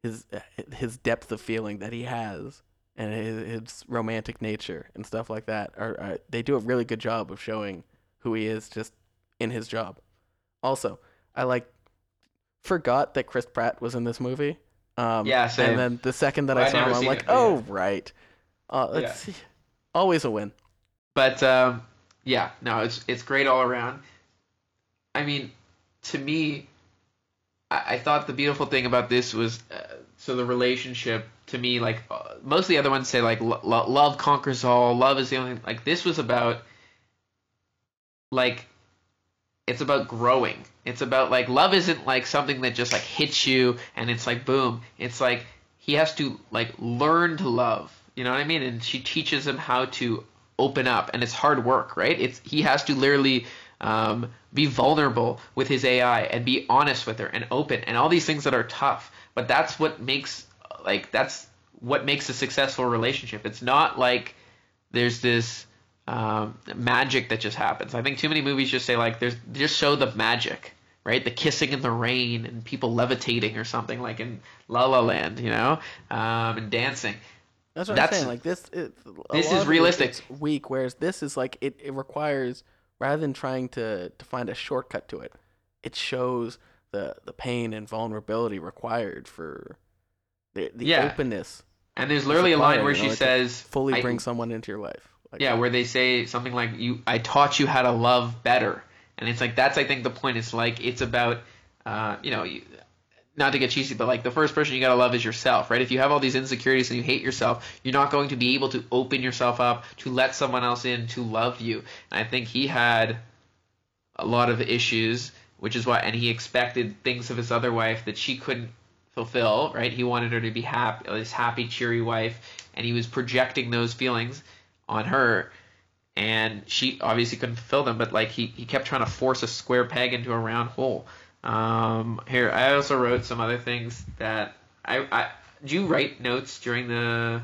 his his depth of feeling that he has and his, his romantic nature and stuff like that. Are, are they do a really good job of showing who he is just in his job. Also, I like forgot that Chris Pratt was in this movie. Um, Yeah, same. And then the second that Well, I saw him, I'm like, it, oh yeah. right, uh, it's always a win. but um, yeah, no, it's it's great all around. I mean, to me, I, I thought the beautiful thing about this was uh, so the relationship. To me, like uh, most of the other ones say, like lo- love conquers all. Love is the only. Like this was about, like, it's about growing. It's about like love isn't like something that just like hits you and it's like boom. It's like he has to like learn to love. You know what I mean? And she teaches him how to open up, and it's hard work, right? It's he has to literally um, be vulnerable with his AI and be honest with her and open and all these things that are tough. But that's what makes like that's what makes a successful relationship. It's not like there's this um, magic that just happens. I think too many movies just say like there's just show the magic, right? The kissing in the rain and people levitating or something like in La La Land, you know, um, and dancing. That's what That's- I'm saying. Like this, it, this is realistic. Weak, whereas this is like it, it requires rather than trying to to find a shortcut to it, it shows the the pain and vulnerability required for the the Yeah. openness And there's literally a line where you she know, to says, fully bring someone into your life. Like, Yeah, where they say something like "you, I taught you how to love better," and it's like that's I think the point. It's like it's about, uh, you know, you, not to get cheesy, but like the first person you gotta love is yourself, right? If you have all these insecurities and you hate yourself, you're not going to be able to open yourself up to let someone else in to love you. And I think he had a lot of issues, which is why, and he expected things of his other wife that she couldn't fulfill, right? He wanted her to be happy, this happy, cheery wife, and he was projecting those feelings on her, and she obviously couldn't fulfill them. But like he, he kept trying to force a square peg into a round hole. Um, here I also wrote some other things that I, I do you write notes during the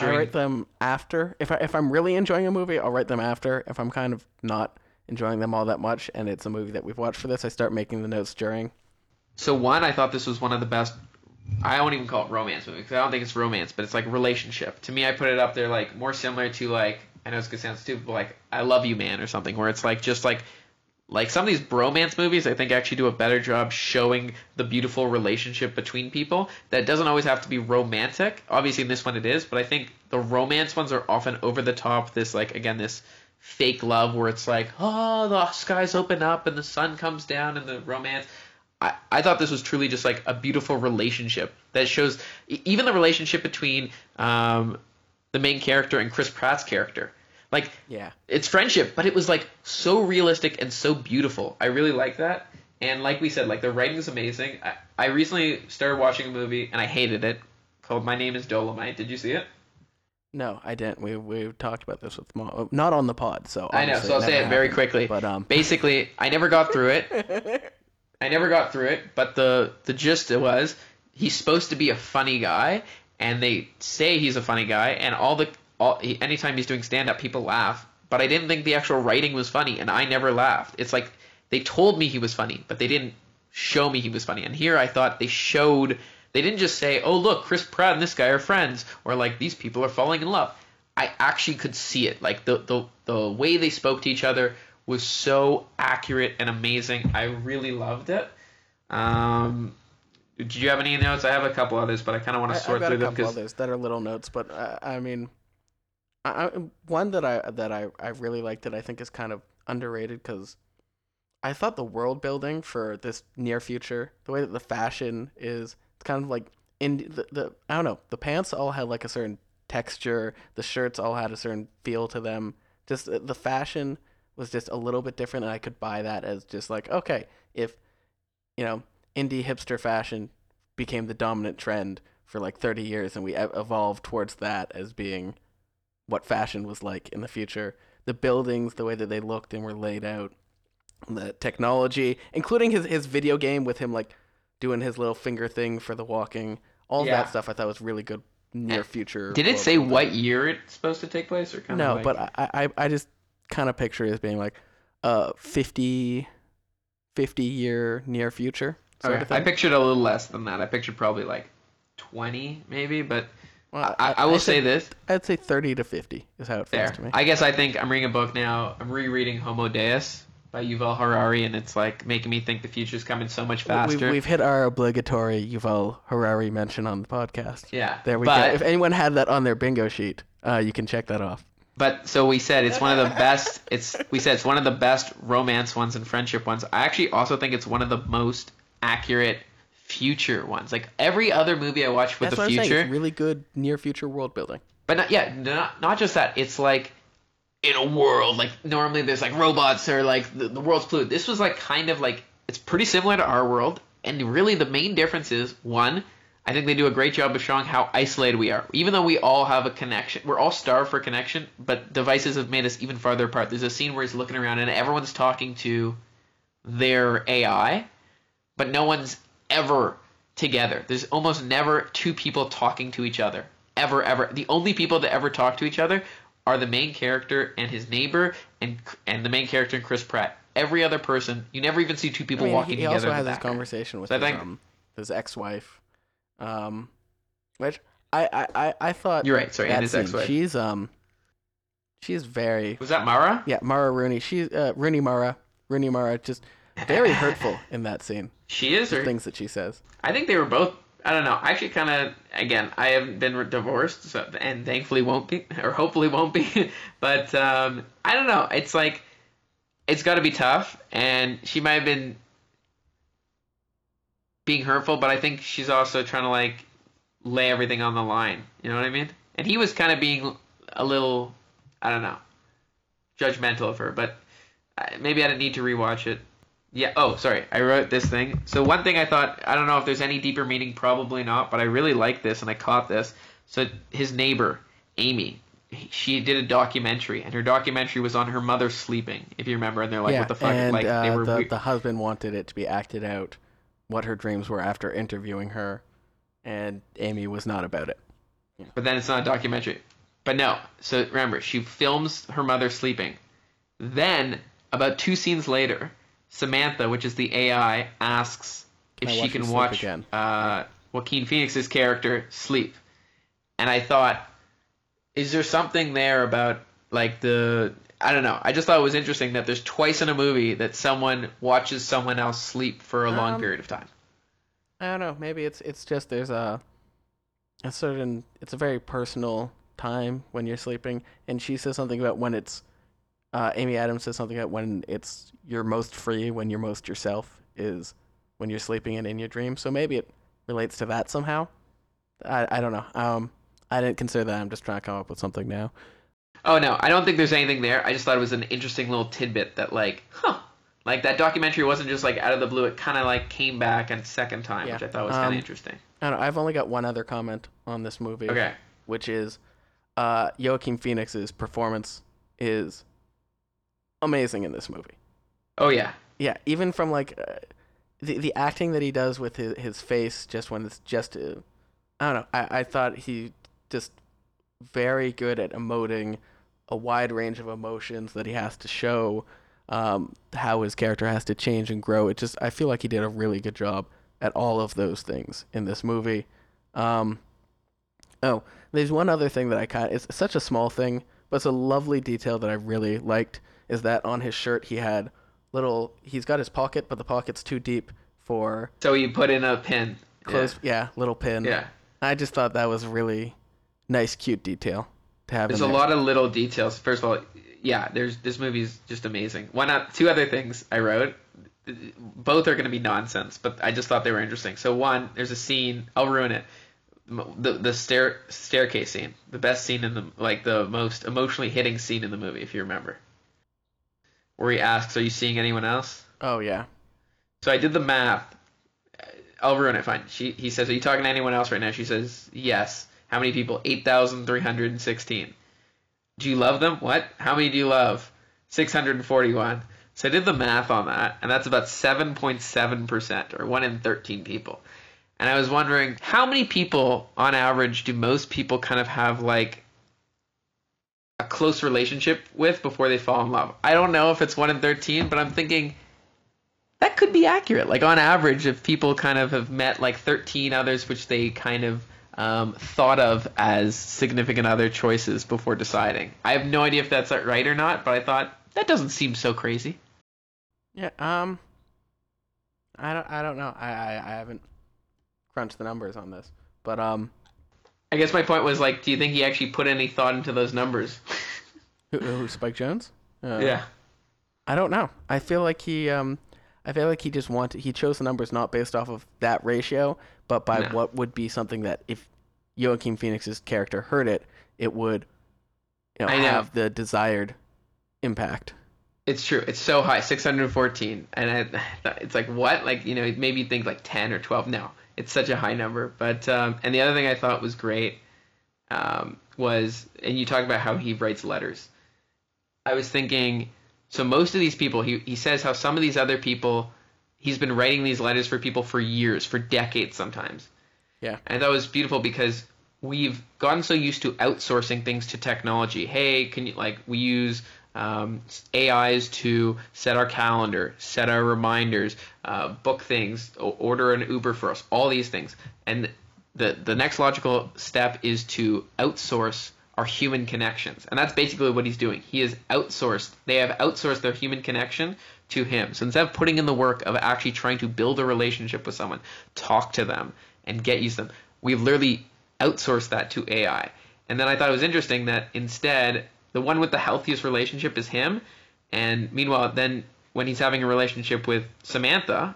I write them after. If I if I'm really enjoying a movie, I'll write them after. If I'm kind of not enjoying them all that much, and it's a movie that we've watched for this, I start making the notes during. So one, I thought this was one of the best. I won't even call it romance movie because I don't think it's romance, but it's like relationship. To me, I put it up there like more similar to like I know it's gonna sound stupid, but like I Love You Man or something, where it's like just like like some of these bromance movies. I think actually do a better job showing the beautiful relationship between people. That doesn't always have to be romantic. Obviously, in this one it is, but I think the romance ones are often over the top. This like again this fake love where it's like, oh, the skies open up and the sun comes down and the romance. I, I thought this was truly just like a beautiful relationship that shows even the relationship between um, the main character and Chris Pratt's character. Like, Yeah. it's friendship, but it was like so realistic and so beautiful. I really like that. And like we said, like the writing is amazing. I, I recently started watching a movie and I hated it called My Name is Dolemite. Did you see it? No, I didn't. We we talked about this with Mo. Not on the pod, so I know, so I'll say it very quickly. But um, <laughs> Basically, I never got through it. <laughs> I never got through it, but the the gist was he's supposed to be a funny guy, and they say he's a funny guy, and all the all anytime he's doing stand up, people laugh. But I didn't think the actual writing was funny, and I never laughed. It's like they told me he was funny, but they didn't show me he was funny. And here I thought they showed. They didn't just say, "Oh, look, Chris Pratt and this guy are friends," or like these people are falling in love. I actually could see it. Like the the the way they spoke to each other was so accurate and amazing. I really loved it. Um, did you have any notes? I have a couple others, but I kind of want to sort through a them couple because others that are little notes, but uh, I mean, I, I, one that I that I, I really liked that I think is kind of underrated because I thought the world building for this near future, the way that the fashion is, it's kind of like in the, the I don't know, the pants all had like a certain texture, the shirts all had a certain feel to them. Just uh, the fashion was just a little bit different, and I could buy that as just like okay, if you know indie hipster fashion became the dominant trend for like 30 years and we evolved towards that as being what fashion was like in the future the buildings the way that they looked and were laid out the technology including his, his video game with him like doing his little finger thing for the walking all Yeah. that stuff i thought was really good near future did it say what year it's supposed to take place or kind no of like, but I, I i just kind of picture it as being like a 50 50 year near future sort Okay, of thing I pictured a little less than that. I pictured probably like twenty, maybe. But Well, I, I will I'd say this. I'd say 30 to 50 is how it feels There. to me. I guess I think I'm reading a book now. I'm rereading Homo Deus by Yuval Harari, and it's like making me think the future's coming so much faster. We've, we've hit our obligatory Yuval Harari mention on the podcast. yeah. There we go. If anyone had that on their bingo sheet, uh, you can check that off. But so we said it's one of the <laughs> best. It's we said it's one of the best romance ones and friendship ones. I actually also think it's one of the most accurate future ones. Like every other movie I watch with That's the what future. It's really good near future world building. but not yeah, not not just that. It's like in a world like normally there's like robots or like the, the world's polluted. This was like kind of like it's pretty similar to our world, and really the main difference is one. I think they do a great job of showing how isolated we are. Even though we all have a connection, we're all starved for connection, but devices have made us even farther apart. There's a scene where he's looking around and everyone's talking to their AI, but no one's ever together. There's almost never two people talking to each other. Ever, ever. The only people that ever talk to each other are the main character and his neighbor and and the main character and Chris Pratt. Every other person, you never even see two people I mean, walking he, he together. also has this conversation with So I his, think- um, his ex-wife, um, which I, I, I, I thought You're right. Sorry, that and his ex-wife. she's um, she's very Was that Mara? yeah Mara Rooney. She's uh, Rooney Mara Rooney Mara just very hurtful <laughs> in that scene. She is, The or things that she says. I think they were both. I don't know. I actually kind of again. I haven't been divorced, so, and thankfully won't be, <laughs> or hopefully won't be. <laughs> but um, I don't know. It's like it's got to be tough, and she might have been being hurtful, but I think she's also trying to like lay everything on the line. You know what I mean? And he was kind of being a little, I don't know, judgmental of her. But maybe I didn't need to rewatch it. Yeah. Oh, sorry. I wrote this thing. So one thing I thought, I don't know if there's any deeper meaning, probably not, but I really like this and I caught this. So his neighbor, Amy, she did a documentary, and her documentary was on her mother sleeping. If you remember, and they're like, yeah, "What the fuck?" and like uh, they were. the, the husband wanted it to be acted out, what her dreams were after interviewing her, and Amy was not about it. but then it's not a documentary. But no. So remember, she films her mother sleeping. Then about two scenes later, Samantha, which is the AI, asks if she can watch uh, Joaquin Phoenix's character sleep. And I thought, is there something there about like the I don't know. I just thought it was interesting that there's twice in a movie that someone watches someone else sleep for a long Um, period of time. I don't know. Maybe it's it's just there's a a certain it's a very personal time when you're sleeping, and she says something about when it's uh, Amy Adams says something about when it's you're most free, when you're most yourself, is when you're sleeping and in your dream. So maybe it relates to that somehow. I I don't know. Um, I didn't consider that. I'm just trying to come up with something now. Oh no, I don't think there's anything there. I just thought it was an interesting little tidbit that like, huh, like that documentary wasn't just like out of the blue. It kind of like came back a second time, Yeah. which I thought was kind of Um, interesting. I don't know, I've only got one other comment on this movie. Okay. which is uh, Joaquin Phoenix's performance is amazing in this movie. Oh yeah. Yeah, even from like uh, the the acting that he does with his, his face, just when it's just uh, I don't know. I, I thought he just very good at emoting a wide range of emotions that he has to show. Um, how his character has to change and grow. It just I feel like he did a really good job at all of those things in this movie. Um, oh, there's one other thing that I kind it's such a small thing, but it's a lovely detail that I really liked. Is that on his shirt he had little he's got his pocket, but the pocket's too deep for So you put in a pin. close. Yeah, little pin. Yeah. I just thought that was really nice, cute detail to have. There's a there. lot of little details. First of all, yeah, there's this movie's just amazing. One, oth- two other things I wrote. Both are going to be nonsense, but I just thought they were interesting. So one, there's a scene. I'll ruin it. The the stair staircase scene, the best scene in the like the most emotionally hitting scene in the movie, if you remember. Where he asks, "Are you seeing anyone else?" Oh yeah. So I did the math. I'll ruin it. Fine. She he says, "Are you talking to anyone else right now?" She says, "Yes." How many people? Eight thousand three hundred and sixteen. Do you love them? What? How many do you love? Six hundred and forty-one. So I did the math on that, and that's about seven point seven percent, or one in thirteen people. And I was wondering, how many people, on average, do most people kind of have like a close relationship with before they fall in love? I don't know if it's one in thirteen, but I'm thinking that could be accurate. Like on average, if people kind of have met like 13 others, which they kind of um, thought of as significant other choices before deciding. I have no idea if that's right or not, but I thought that doesn't seem so crazy. Yeah. Um. I don't. I don't know. I. I, I haven't crunched the numbers on this, but um. I guess my point was like, do you think he actually put any thought into those numbers? Who, who Spike Jonze? Uh, yeah. I don't know. I feel like he um I feel like he just wanted he chose the numbers not based off of that ratio, but by No. what would be something that if Joaquin Phoenix's character heard it, it would you know, I know. have the desired impact. It's true. It's so high, 614, and I, <laughs> it's like what? Like you know, maybe think like 10 or 12. No, it's such a high number. But um, and the other thing I thought was great um, was, and you talk about how he writes letters. I was thinking, so most of these people, he he says how some of these other people, he's been writing these letters for people for years, for decades sometimes. Yeah. And that was beautiful because we've gotten so used to outsourcing things to technology. Hey, can you like we use um, AIs to set our calendar, set our reminders, uh, book things, order an Uber for us, all these things. And the the next logical step is to outsource our human connections, and that's basically what he's doing. He is outsourced. They have outsourced their human connection to him. So instead of putting in the work of actually trying to build a relationship with someone, talk to them, and get used to them, we've literally outsourced that to AI. And then I thought it was interesting that instead, the one with the healthiest relationship is him, and meanwhile, then when he's having a relationship with Samantha,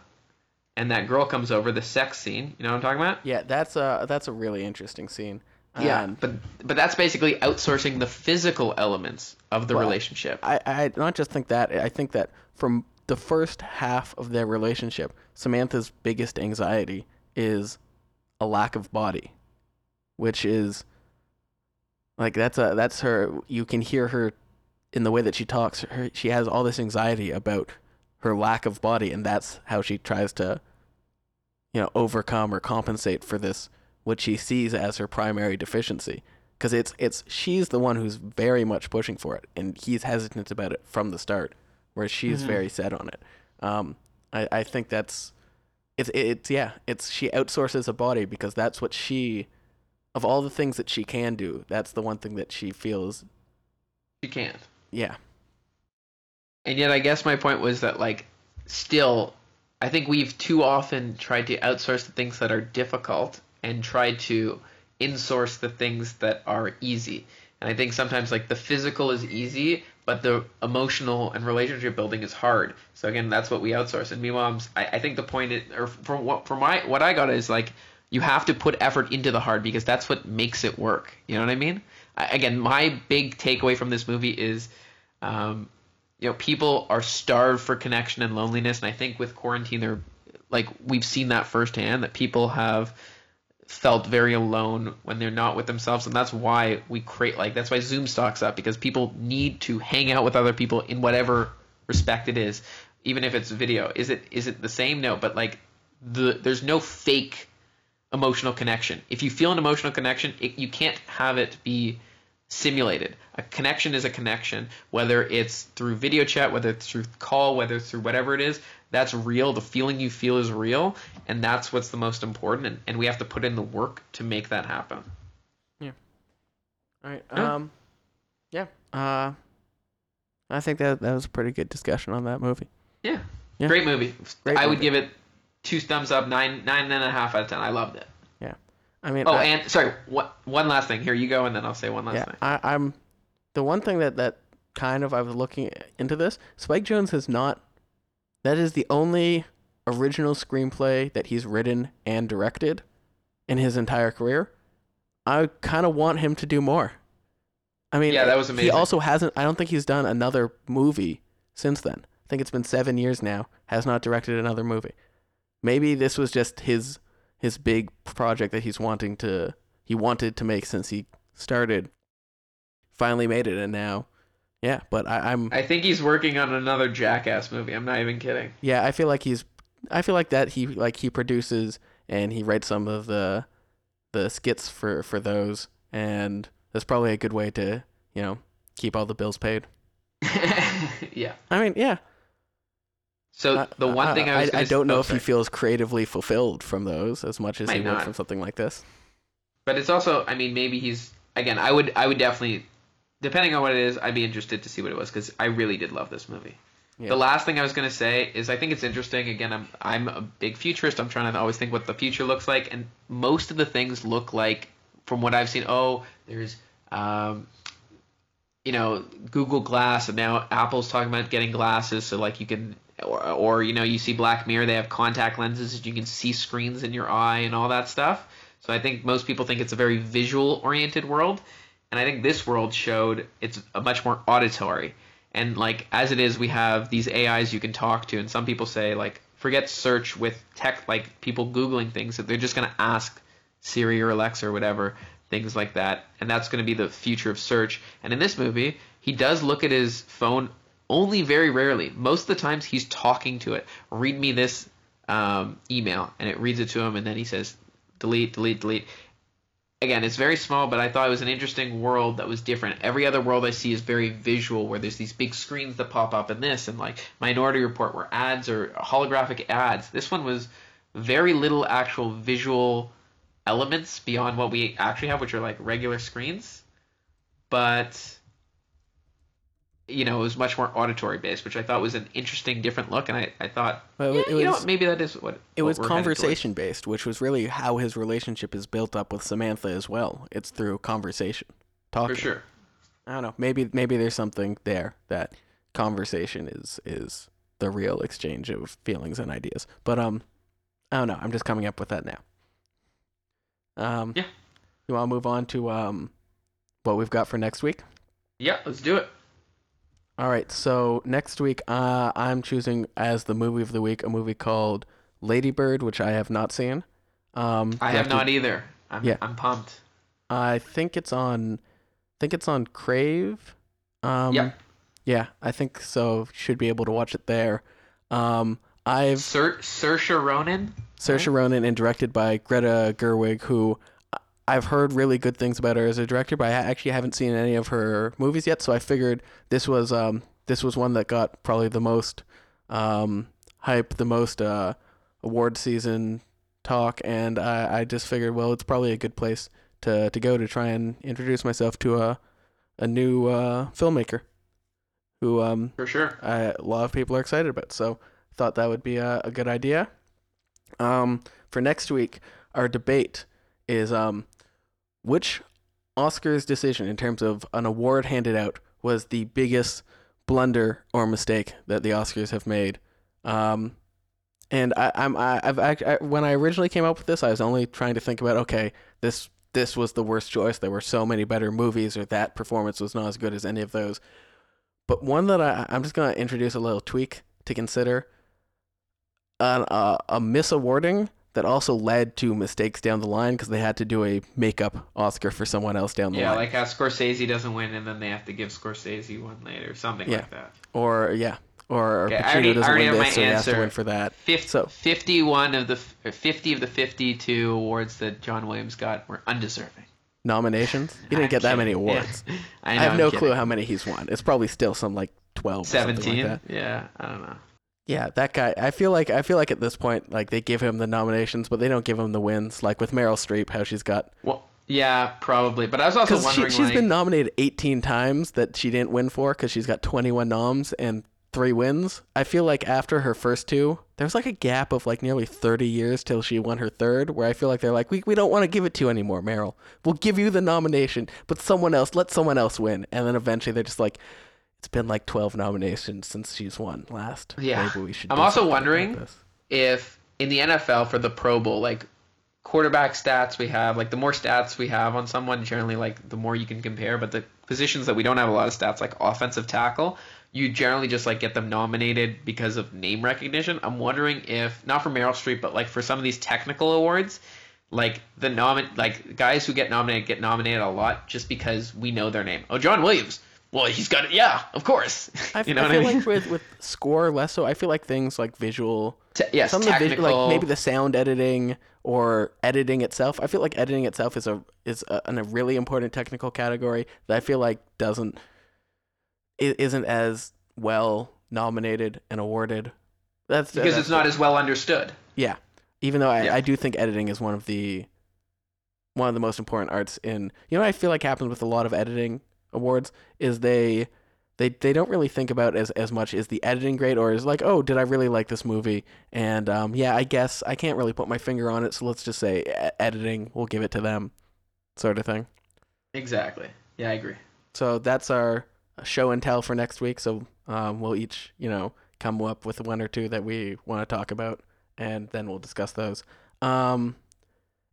and that girl comes over, the sex scene, you know what I'm talking about? Yeah, that's a that's a really interesting scene. Yeah, And but but that's basically outsourcing the physical elements of the Well, relationship. I, I not just think that I think that from the first half of their relationship, Samantha's biggest anxiety is a lack of body, which is like that's a that's her. You can hear her in the way that she talks. Her, she has all this anxiety about her lack of body, and that's how she tries to, you know, overcome or compensate for this what she sees as her primary deficiency because it's it's she's the one who's very much pushing for it, and he's hesitant about it from the start, whereas she's Mhm. very set on it. Um, I I think that's it's it's yeah it's she outsources a body because that's what she of all the things that she can do, that's the one thing that she feels she can't. yeah And yet, I guess my point was that, like, still, I think we've too often tried to outsource the things that are difficult and tried to insource the things that are easy. And I think sometimes like the physical is easy, but the emotional and relationship building is hard. So again, that's what we outsource. And meanwhile, I'm, I, I think the point, is, or from what from my what I got is like you have to put effort into the hard because that's what makes it work. You know what I mean? I, again, my big takeaway from this movie is, um, you know, people are starved for connection and loneliness, and I think with quarantine, they're like we've seen that firsthand that people have felt very alone when they're not with themselves and that's why we create like that's why zoom stocks up because people need to hang out with other people in whatever respect it is even if it's video is it is it the same no but like the there's no fake emotional connection if you feel an emotional connection it, you can't have it be simulated a connection is a connection whether it's through video chat whether it's through call whether it's through whatever it is that's real. The feeling you feel is real, and that's what's the most important. And, and we have to put in the work to make that happen. Yeah. All right. Yeah. Um. Yeah. Uh. I think that that was a pretty good discussion on that movie. Yeah. Yeah. Great movie. Great I would give it two thumbs up, nine nine and a half out of ten. I loved it. Yeah, I mean. Oh, I, and sorry, what one last thing. Here you go, and then I'll say one last yeah. thing. I, I'm. The one thing that that kind of I was looking into this. Spike Jonze has not. That is the only original screenplay that he's written and directed in his entire career. I kind of want him to do more. I mean, Yeah, that was amazing. He also hasn't. I don't think he's done another movie since then. I think it's been seven years now. Has not directed another movie. Maybe this was just his his big project that he's wanting to he wanted to make since he started. Finally made it, and now, yeah. But I, I'm I think he's working on another Jackass movie. I'm not even kidding. yeah. I feel like he's. I feel like that he like he produces and he writes some of the the skits for for those, and that's probably a good way to you know keep all the bills paid. <laughs> yeah. I mean, yeah. So the one thing I was I, gonna, don't know oh, if he feels creatively fulfilled from those as much as he Might would from something like this. But it's also, I mean, maybe he's again. I would, I would definitely, depending on what it is, I'd be interested to see what it was because I really did love this movie. Yeah. The last thing I was gonna say is I think it's interesting. Again, I'm I'm a big futurist. I'm trying to always think what the future looks like, and most of the things look like, from what I've seen. Oh, there's, um, you know, Google Glass, and now Apple's talking about getting glasses, so like you can, or, or you know, you see Black Mirror, they have contact lenses, that you can see screens in your eye and all that stuff. So I think most people think it's a very visual oriented world, and I think this world showed it's a much more auditory. And like as it is, we have these AIs you can talk to, and some people say like forget search with tech like people googling things that they're just gonna ask Siri or Alexa or whatever things like that, and that's gonna be the future of search. And in this movie, he does look at his phone only very rarely. Most of the times he's talking to it. Read me this um, email, and it reads it to him, and then he says delete, delete, delete again, it's very small, but I thought it was an interesting world that was different. Every other world I see is very visual, where there's these big screens that pop up in this, and like Minority Report, where ads or holographic ads. This one was very little actual visual elements beyond what we actually have, which are like regular screens, but you know, it was much more auditory based, which I thought was an interesting, different look, and I, I thought, Well, yeah, it you know, was- maybe that is what It what was conversation based, which was really how his relationship is built up with Samantha as well. It's through conversation, talking. for sure. I don't know. Maybe maybe there's something there that conversation is is the real exchange of feelings and ideas. But um, I don't know. I'm just coming up with that now. Um, Yeah. You want to move on to um, what we've got for next week? Yeah, let's do it. All right. So next week, uh, I'm choosing as the movie of the week a movie called Lady Bird, which I have not seen. Um, I have directed- not either. I'm, Yeah. I'm pumped. I think it's on. I think it's on Crave. Um, Yep. Yeah, I think so. Should be able to watch it there. Um, I've Sir, Saoirse Ronan. Saoirse Ronan and directed by Greta Gerwig, who I- I've heard really good things about her as a director, but I actually haven't seen any of her movies yet. So I figured this was um this was one that got probably the most um hype, the most uh award season talk, and I I just figured well it's probably a good place to to go to try and introduce myself to a a new uh filmmaker who um For sure. I, a lot of people are excited about. So thought that would be a, a good idea. Um, for next week, our debate is um, which Oscar's decision in terms of an award handed out was the biggest blunder or mistake that the Oscars have made. Um, and I, I'm I, I've I, when I originally came up with this, I was only trying to think about okay, this this was the worst choice. There were so many better movies, or that performance was not as good as any of those. But one that I, I'm just gonna introduce a little tweak to consider. An, uh, a misawarding that also led to mistakes down the line because they had to do a makeup Oscar for someone else down the Yeah, line. like how Scorsese doesn't win, and then they have to give Scorsese one later, something Yeah. like that. or yeah, or Okay, I Pacino already- doesn't win have my this, so he has to win for that. So- 51 of the 50 of the 52 awards that John Williams got were undeserving. Nominations? He <laughs> didn't I'm get that many kidding. <laughs> Yeah. awards. I, <laughs> I, know, have I'm no clue how many he's won. It's probably still some like twelve. 17. Like yeah, I don't know. Yeah, that guy. I feel like I feel like at this point, like they give him the nominations, but they don't give him the wins. Like with Meryl Streep, how she's got Well, yeah, probably. But I was also because she, wondering, she's like, been nominated 18 times that she didn't win for because she's got 21 noms and three wins. I feel like after her first two, there was like a gap of like nearly 30 years till she won her third, where I feel like they're like, we, we don't want to give it to you anymore, Meryl. We'll give you the nomination, but someone else, let someone else win. And then eventually they're just like, it's been like 12 nominations since she's won last. Yeah. Maybe we should. I'm also wondering- this." if in the NFL for the Pro Bowl, like quarterback stats we have, like the more stats we have on someone, generally like the more you can compare. But the positions that we don't have a lot of stats, like offensive tackle, you generally just like get them nominated because of name recognition. I'm wondering if not for Meryl Streep, but like for some of these technical awards, like the nomin like guys who get nominated get nominated a lot just because we know their name. Oh, John Williams. Well, he's got it. Yeah, of course. I, <laughs> you know I what feel I mean? like with, with score less so. I feel like things like visual Te- yes, some of the technical. like maybe the sound editing or editing itself. I feel like editing itself is a is a, a really important technical category that I feel like doesn't isn't as well nominated and awarded. That's because that's- it's not as well understood. yeah. Even though I, Yeah. I do think editing is one of the one of the most important arts in you know what I feel like happens with a lot of editing awards is they they they don't really think about as as much is the editing great or is like oh did I really like this movie and um yeah I guess I can't really put my finger on it so let's just say e- editing we'll give it to them sort of thing Exactly. Yeah, I agree. so that's our show and tell for next week so um we'll each you know come up with one or two that we want to talk about and then we'll discuss those um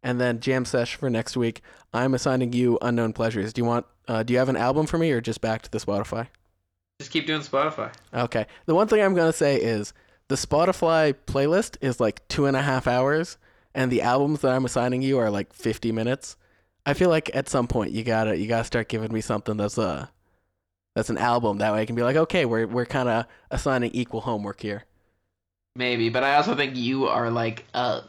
and then jam sesh for next week I'm assigning you unknown pleasures do you want uh, do you have an album for me or just back to the Spotify Just keep doing Spotify. Okay. The one thing I'm gonna say is the Spotify playlist is like two and a half hours, and the albums that I'm assigning you are like 50 minutes. I feel like at some point you gotta you gotta start giving me something that's a that's an album. That way I can be like, okay, we're we're kind of assigning equal homework here. Maybe, but I also think you are like uh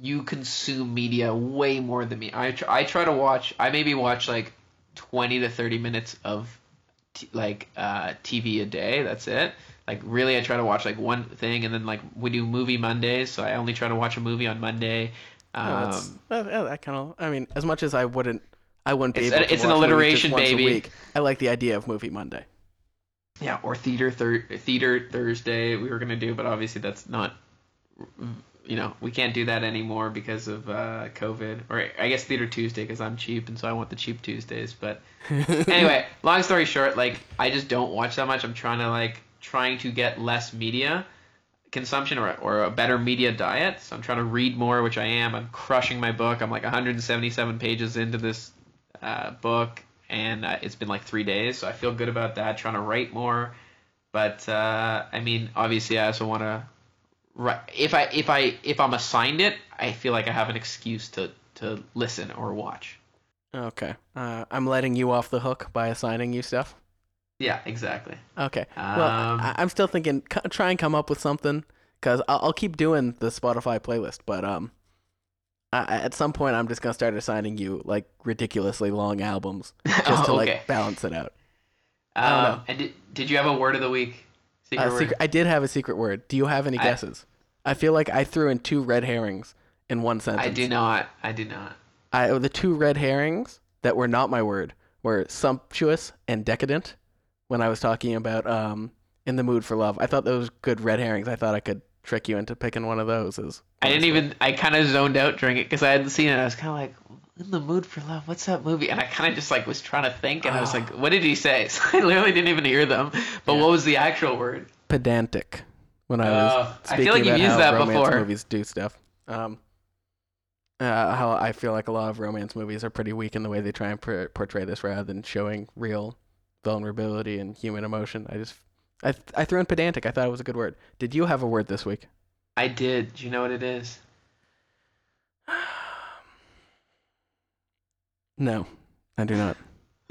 you consume media way more than me. I tr- I try to watch I maybe watch like 20 to 30 minutes of t- like uh TV a day. That's it. Like really I try to watch like one thing and then like we do movie Mondays, so I only try to watch a movie on Monday. Oh, Um that's, that, that kind of. I mean, as much as I wouldn't, I wouldn't be It's able to it's an alliteration, baby. A week. I like the idea of Movie Monday. yeah, or theater thir- theater Thursday we were going to do, but obviously that's not you know, we can't do that anymore because of uh, COVID. Or I guess Theater Tuesday because I'm cheap and so I want the cheap Tuesdays. But <laughs> anyway, long story short, like I just don't watch that much. I'm trying to like trying to get less media consumption or, or a better media diet. So I'm trying to read more, which I am. I'm crushing my book. I'm like 177 pages into this uh, book, and uh, it's been like three days. So I feel good about that. Trying to write more, but uh, I mean, obviously, I also want to. Right. If I if I if I'm assigned it, I feel like I have an excuse to to listen or watch. Okay. Uh, I'm letting you off the hook by assigning you stuff. Yeah, exactly. Okay. well, Um, I, I'm still thinking. c- Try and come up with something, cause I'll, I'll keep doing the Spotify playlist, but um, I, at some point I'm just gonna start assigning you like ridiculously long albums <laughs> just to Oh, like balance it out. I don't Um, know. and did, did you have a word of the week? Secret Uh, secret, I did have a secret word. Do you have any I- guesses? I feel like I threw in two red herrings in one sentence. I do not. I do not. I the two red herrings that were not my word were sumptuous and decadent. When I was talking about um in the mood for love, I thought those were good red herrings. I thought I could trick you into picking one of those. As I didn't even. I kind of zoned out during it because I hadn't seen it. I was kind of like, in the mood for love. What's that movie? And I kind of just like was trying to think, and I was like, what did he say? <laughs> So I literally didn't even hear them. But Yeah. what was the actual word? Pedantic. When I was Oh, I feel like you've used that before. movies do stuff. Um, uh, how I feel like a lot of romance movies are pretty weak in the way they try and por- portray this, rather than showing real vulnerability and human emotion. I just, I, I threw in pedantic. I thought it was a good word. Did you have a word this week? I did. Do you know what it is? <sighs> <sighs> <sighs> No, I do not. <laughs>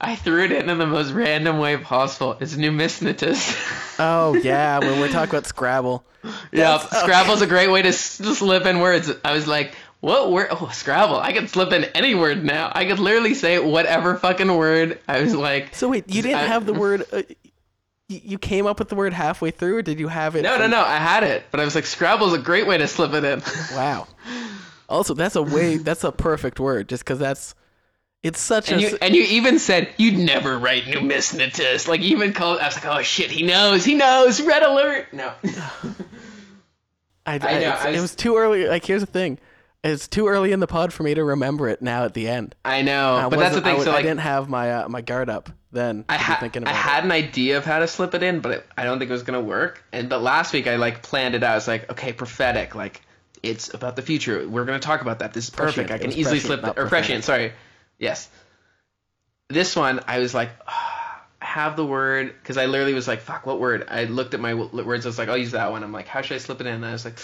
I threw it in in the most random way possible. It's numismatus. Oh <laughs> yeah, when we're talking about Scrabble. yeah, That's- <laughs> Scrabble's a great way to slip in words. I was like, what word? Oh, Scrabble. I could slip in any word now. I could literally say whatever fucking word. I was like, So wait, you didn't I- have the word. Uh, you, you came up with the word halfway through, or did you have it? no, no, no. I had it, but I was like, Scrabble's a great way to slip it in. Wow. Also, that's a way. That's a perfect word, just because that's. It's such And a. you and you even said you'd never write numismatus. Like you even called. I was like, oh shit, he knows. He knows. Red alert. No. <laughs> I, I, know, it's- I it was- was too early. Like, here's the thing. It's too early in the pod for me to remember it now at the end. I know, I but that's the I thing. w- so I didn't have my uh, my guard up then. I, ha- I had an idea of how to slip it in, but it, I don't think it was gonna work. And but last week I like planned it out. I was like, okay, prophetic, like it's about the future. We're gonna talk about that. This is perfect. Prescient. I can easily prescient, slip it. Or prescient. Sorry. Yes. This one I was like, ah, I have the word because I literally was like, fuck, what word? I looked at my w- words. I was like, I'll use that one. I'm like, how should I slip it in? And I was like.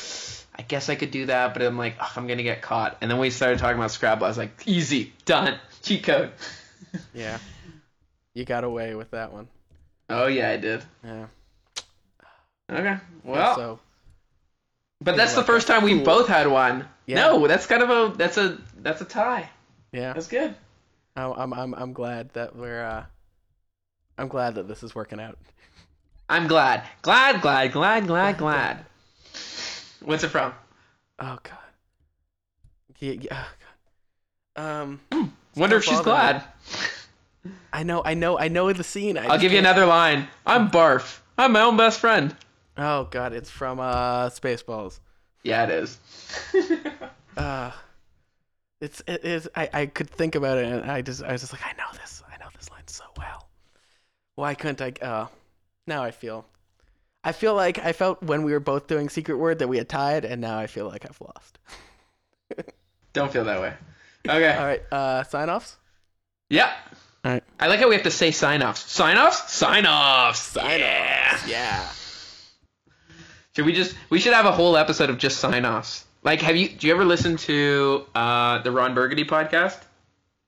I guess I could do that, but I'm like, ugh, I'm gonna get caught. And then we started talking about Scrabble. I was like, easy, done, cheat code. <laughs> Yeah. You got away with that one. Oh yeah, I did. Yeah. Okay. Well, so but that's the like first time we Cool. both had one. Yeah. No, that's kind of a that's a that's a tie. yeah, That's good. I'm I'm I'm, I'm glad that we're. uh I'm glad that this is working out. I'm glad. Glad, glad, glad, glad, glad. What's it from? Oh god. Yeah. yeah oh, god. Um. Wonder if she's glad. I know. I know. I know the scene. I I'll give you can't- another line. I'm Barf. I'm my own best friend. Oh god, it's from uh Spaceballs. Yeah, it is. <laughs> Uh it's it is I, I could think about it and I just I was just like I know this. I know this line so well. Why couldn't I uh now I feel I feel like I felt when we were both doing secret word that we had tied and now I feel like I've lost. <laughs> Don't feel that way. Okay. All right, uh sign offs? Yeah. All right. I like how we have to say sign offs. Sign offs? Sign offs. Sign offs. Yeah. Yeah. Should we just we should have a whole episode of just sign offs. Like have you do you ever listen to uh the Ron Burgundy podcast?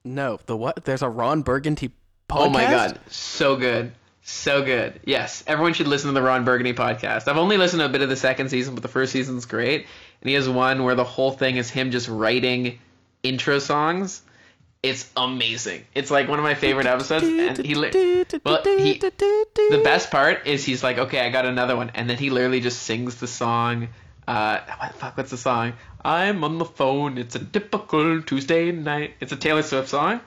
No, the what? There's a Ron Burgundy podcast. Oh my god, so good. So good. Yes, everyone should listen to the Ron Burgundy podcast. I've only listened to a bit of the second season, but the first season's great. And he has one where the whole thing is him just writing intro songs. It's amazing. It's like one of my favorite episodes. And he, li- well, he, the best part is he's like, okay, I got another one, and then he literally just sings the song. Uh, what the fuck? What's the song? I'm on the phone. It's a typical Tuesday night. It's a Taylor Swift song,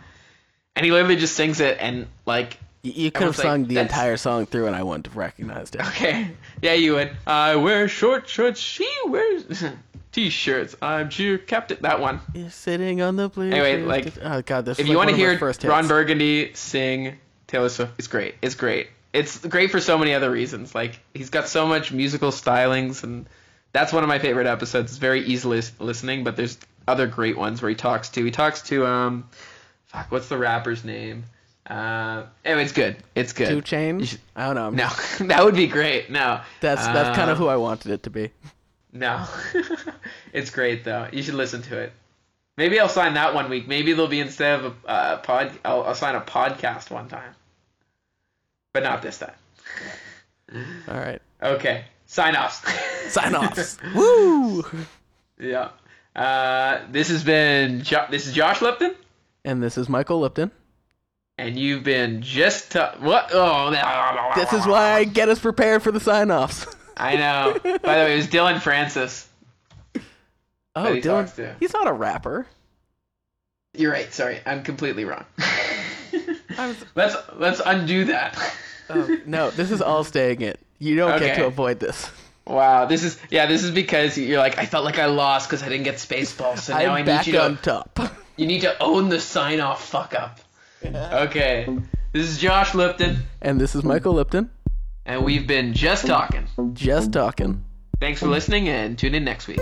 and he literally just sings it, and like, You, could have Everyone's like, sung the "That's- entire song through, and I wouldn't have recognized it. <laughs> okay, yeah, you would. I wear short shorts. She wears <laughs> t-shirts. I'm Jew. Kept it That one. You're sitting on the blue. Anyway, like, oh god, this. If is you want to one of my hear first Ron. Burgundy sing Taylor Swift, it's great. It's great. It's great for so many other reasons. Like he's got so much musical stylings, and that's one of my favorite episodes. It's very easy listening, but there's other great ones where he talks to. He talks to um, fuck, what's the rapper's name? Uh, anyway, it's good. It's good. Two should- I don't know. No, <laughs> that would be great. No, That's that's kind of Uh, who I wanted it to be. No, <laughs> it's great though. You should listen to it. Maybe I'll sign that one week. Maybe there'll be instead of a uh, pod, I'll, I'll sign a podcast one time, but not this time. <laughs> All right. Okay, sign offs. <laughs> Sign offs. Woo! yeah. Uh, this has been jo- this is Josh Lipton, And this is Michael Lipton. and you've been just t- what? Oh, This is why I get us prepared for the sign offs. I know. By the way, it was Dillon Francis. Oh, he Dillon. He's not a rapper. You're right. Sorry, I'm completely wrong. <laughs> <laughs> Let's let's undo that. oh, no, this is all staying in. You don't okay. get to avoid this. Wow, this is yeah. This is because you're like I felt like I lost because I didn't get Spaceball, so now I'm i need you to top. <laughs> You need to own the sign off fuck up. Yeah. Okay, this is Josh Lipton, and this is Michael Lipton. And we've been just talking. Just talking. Thanks for listening and tune in next week.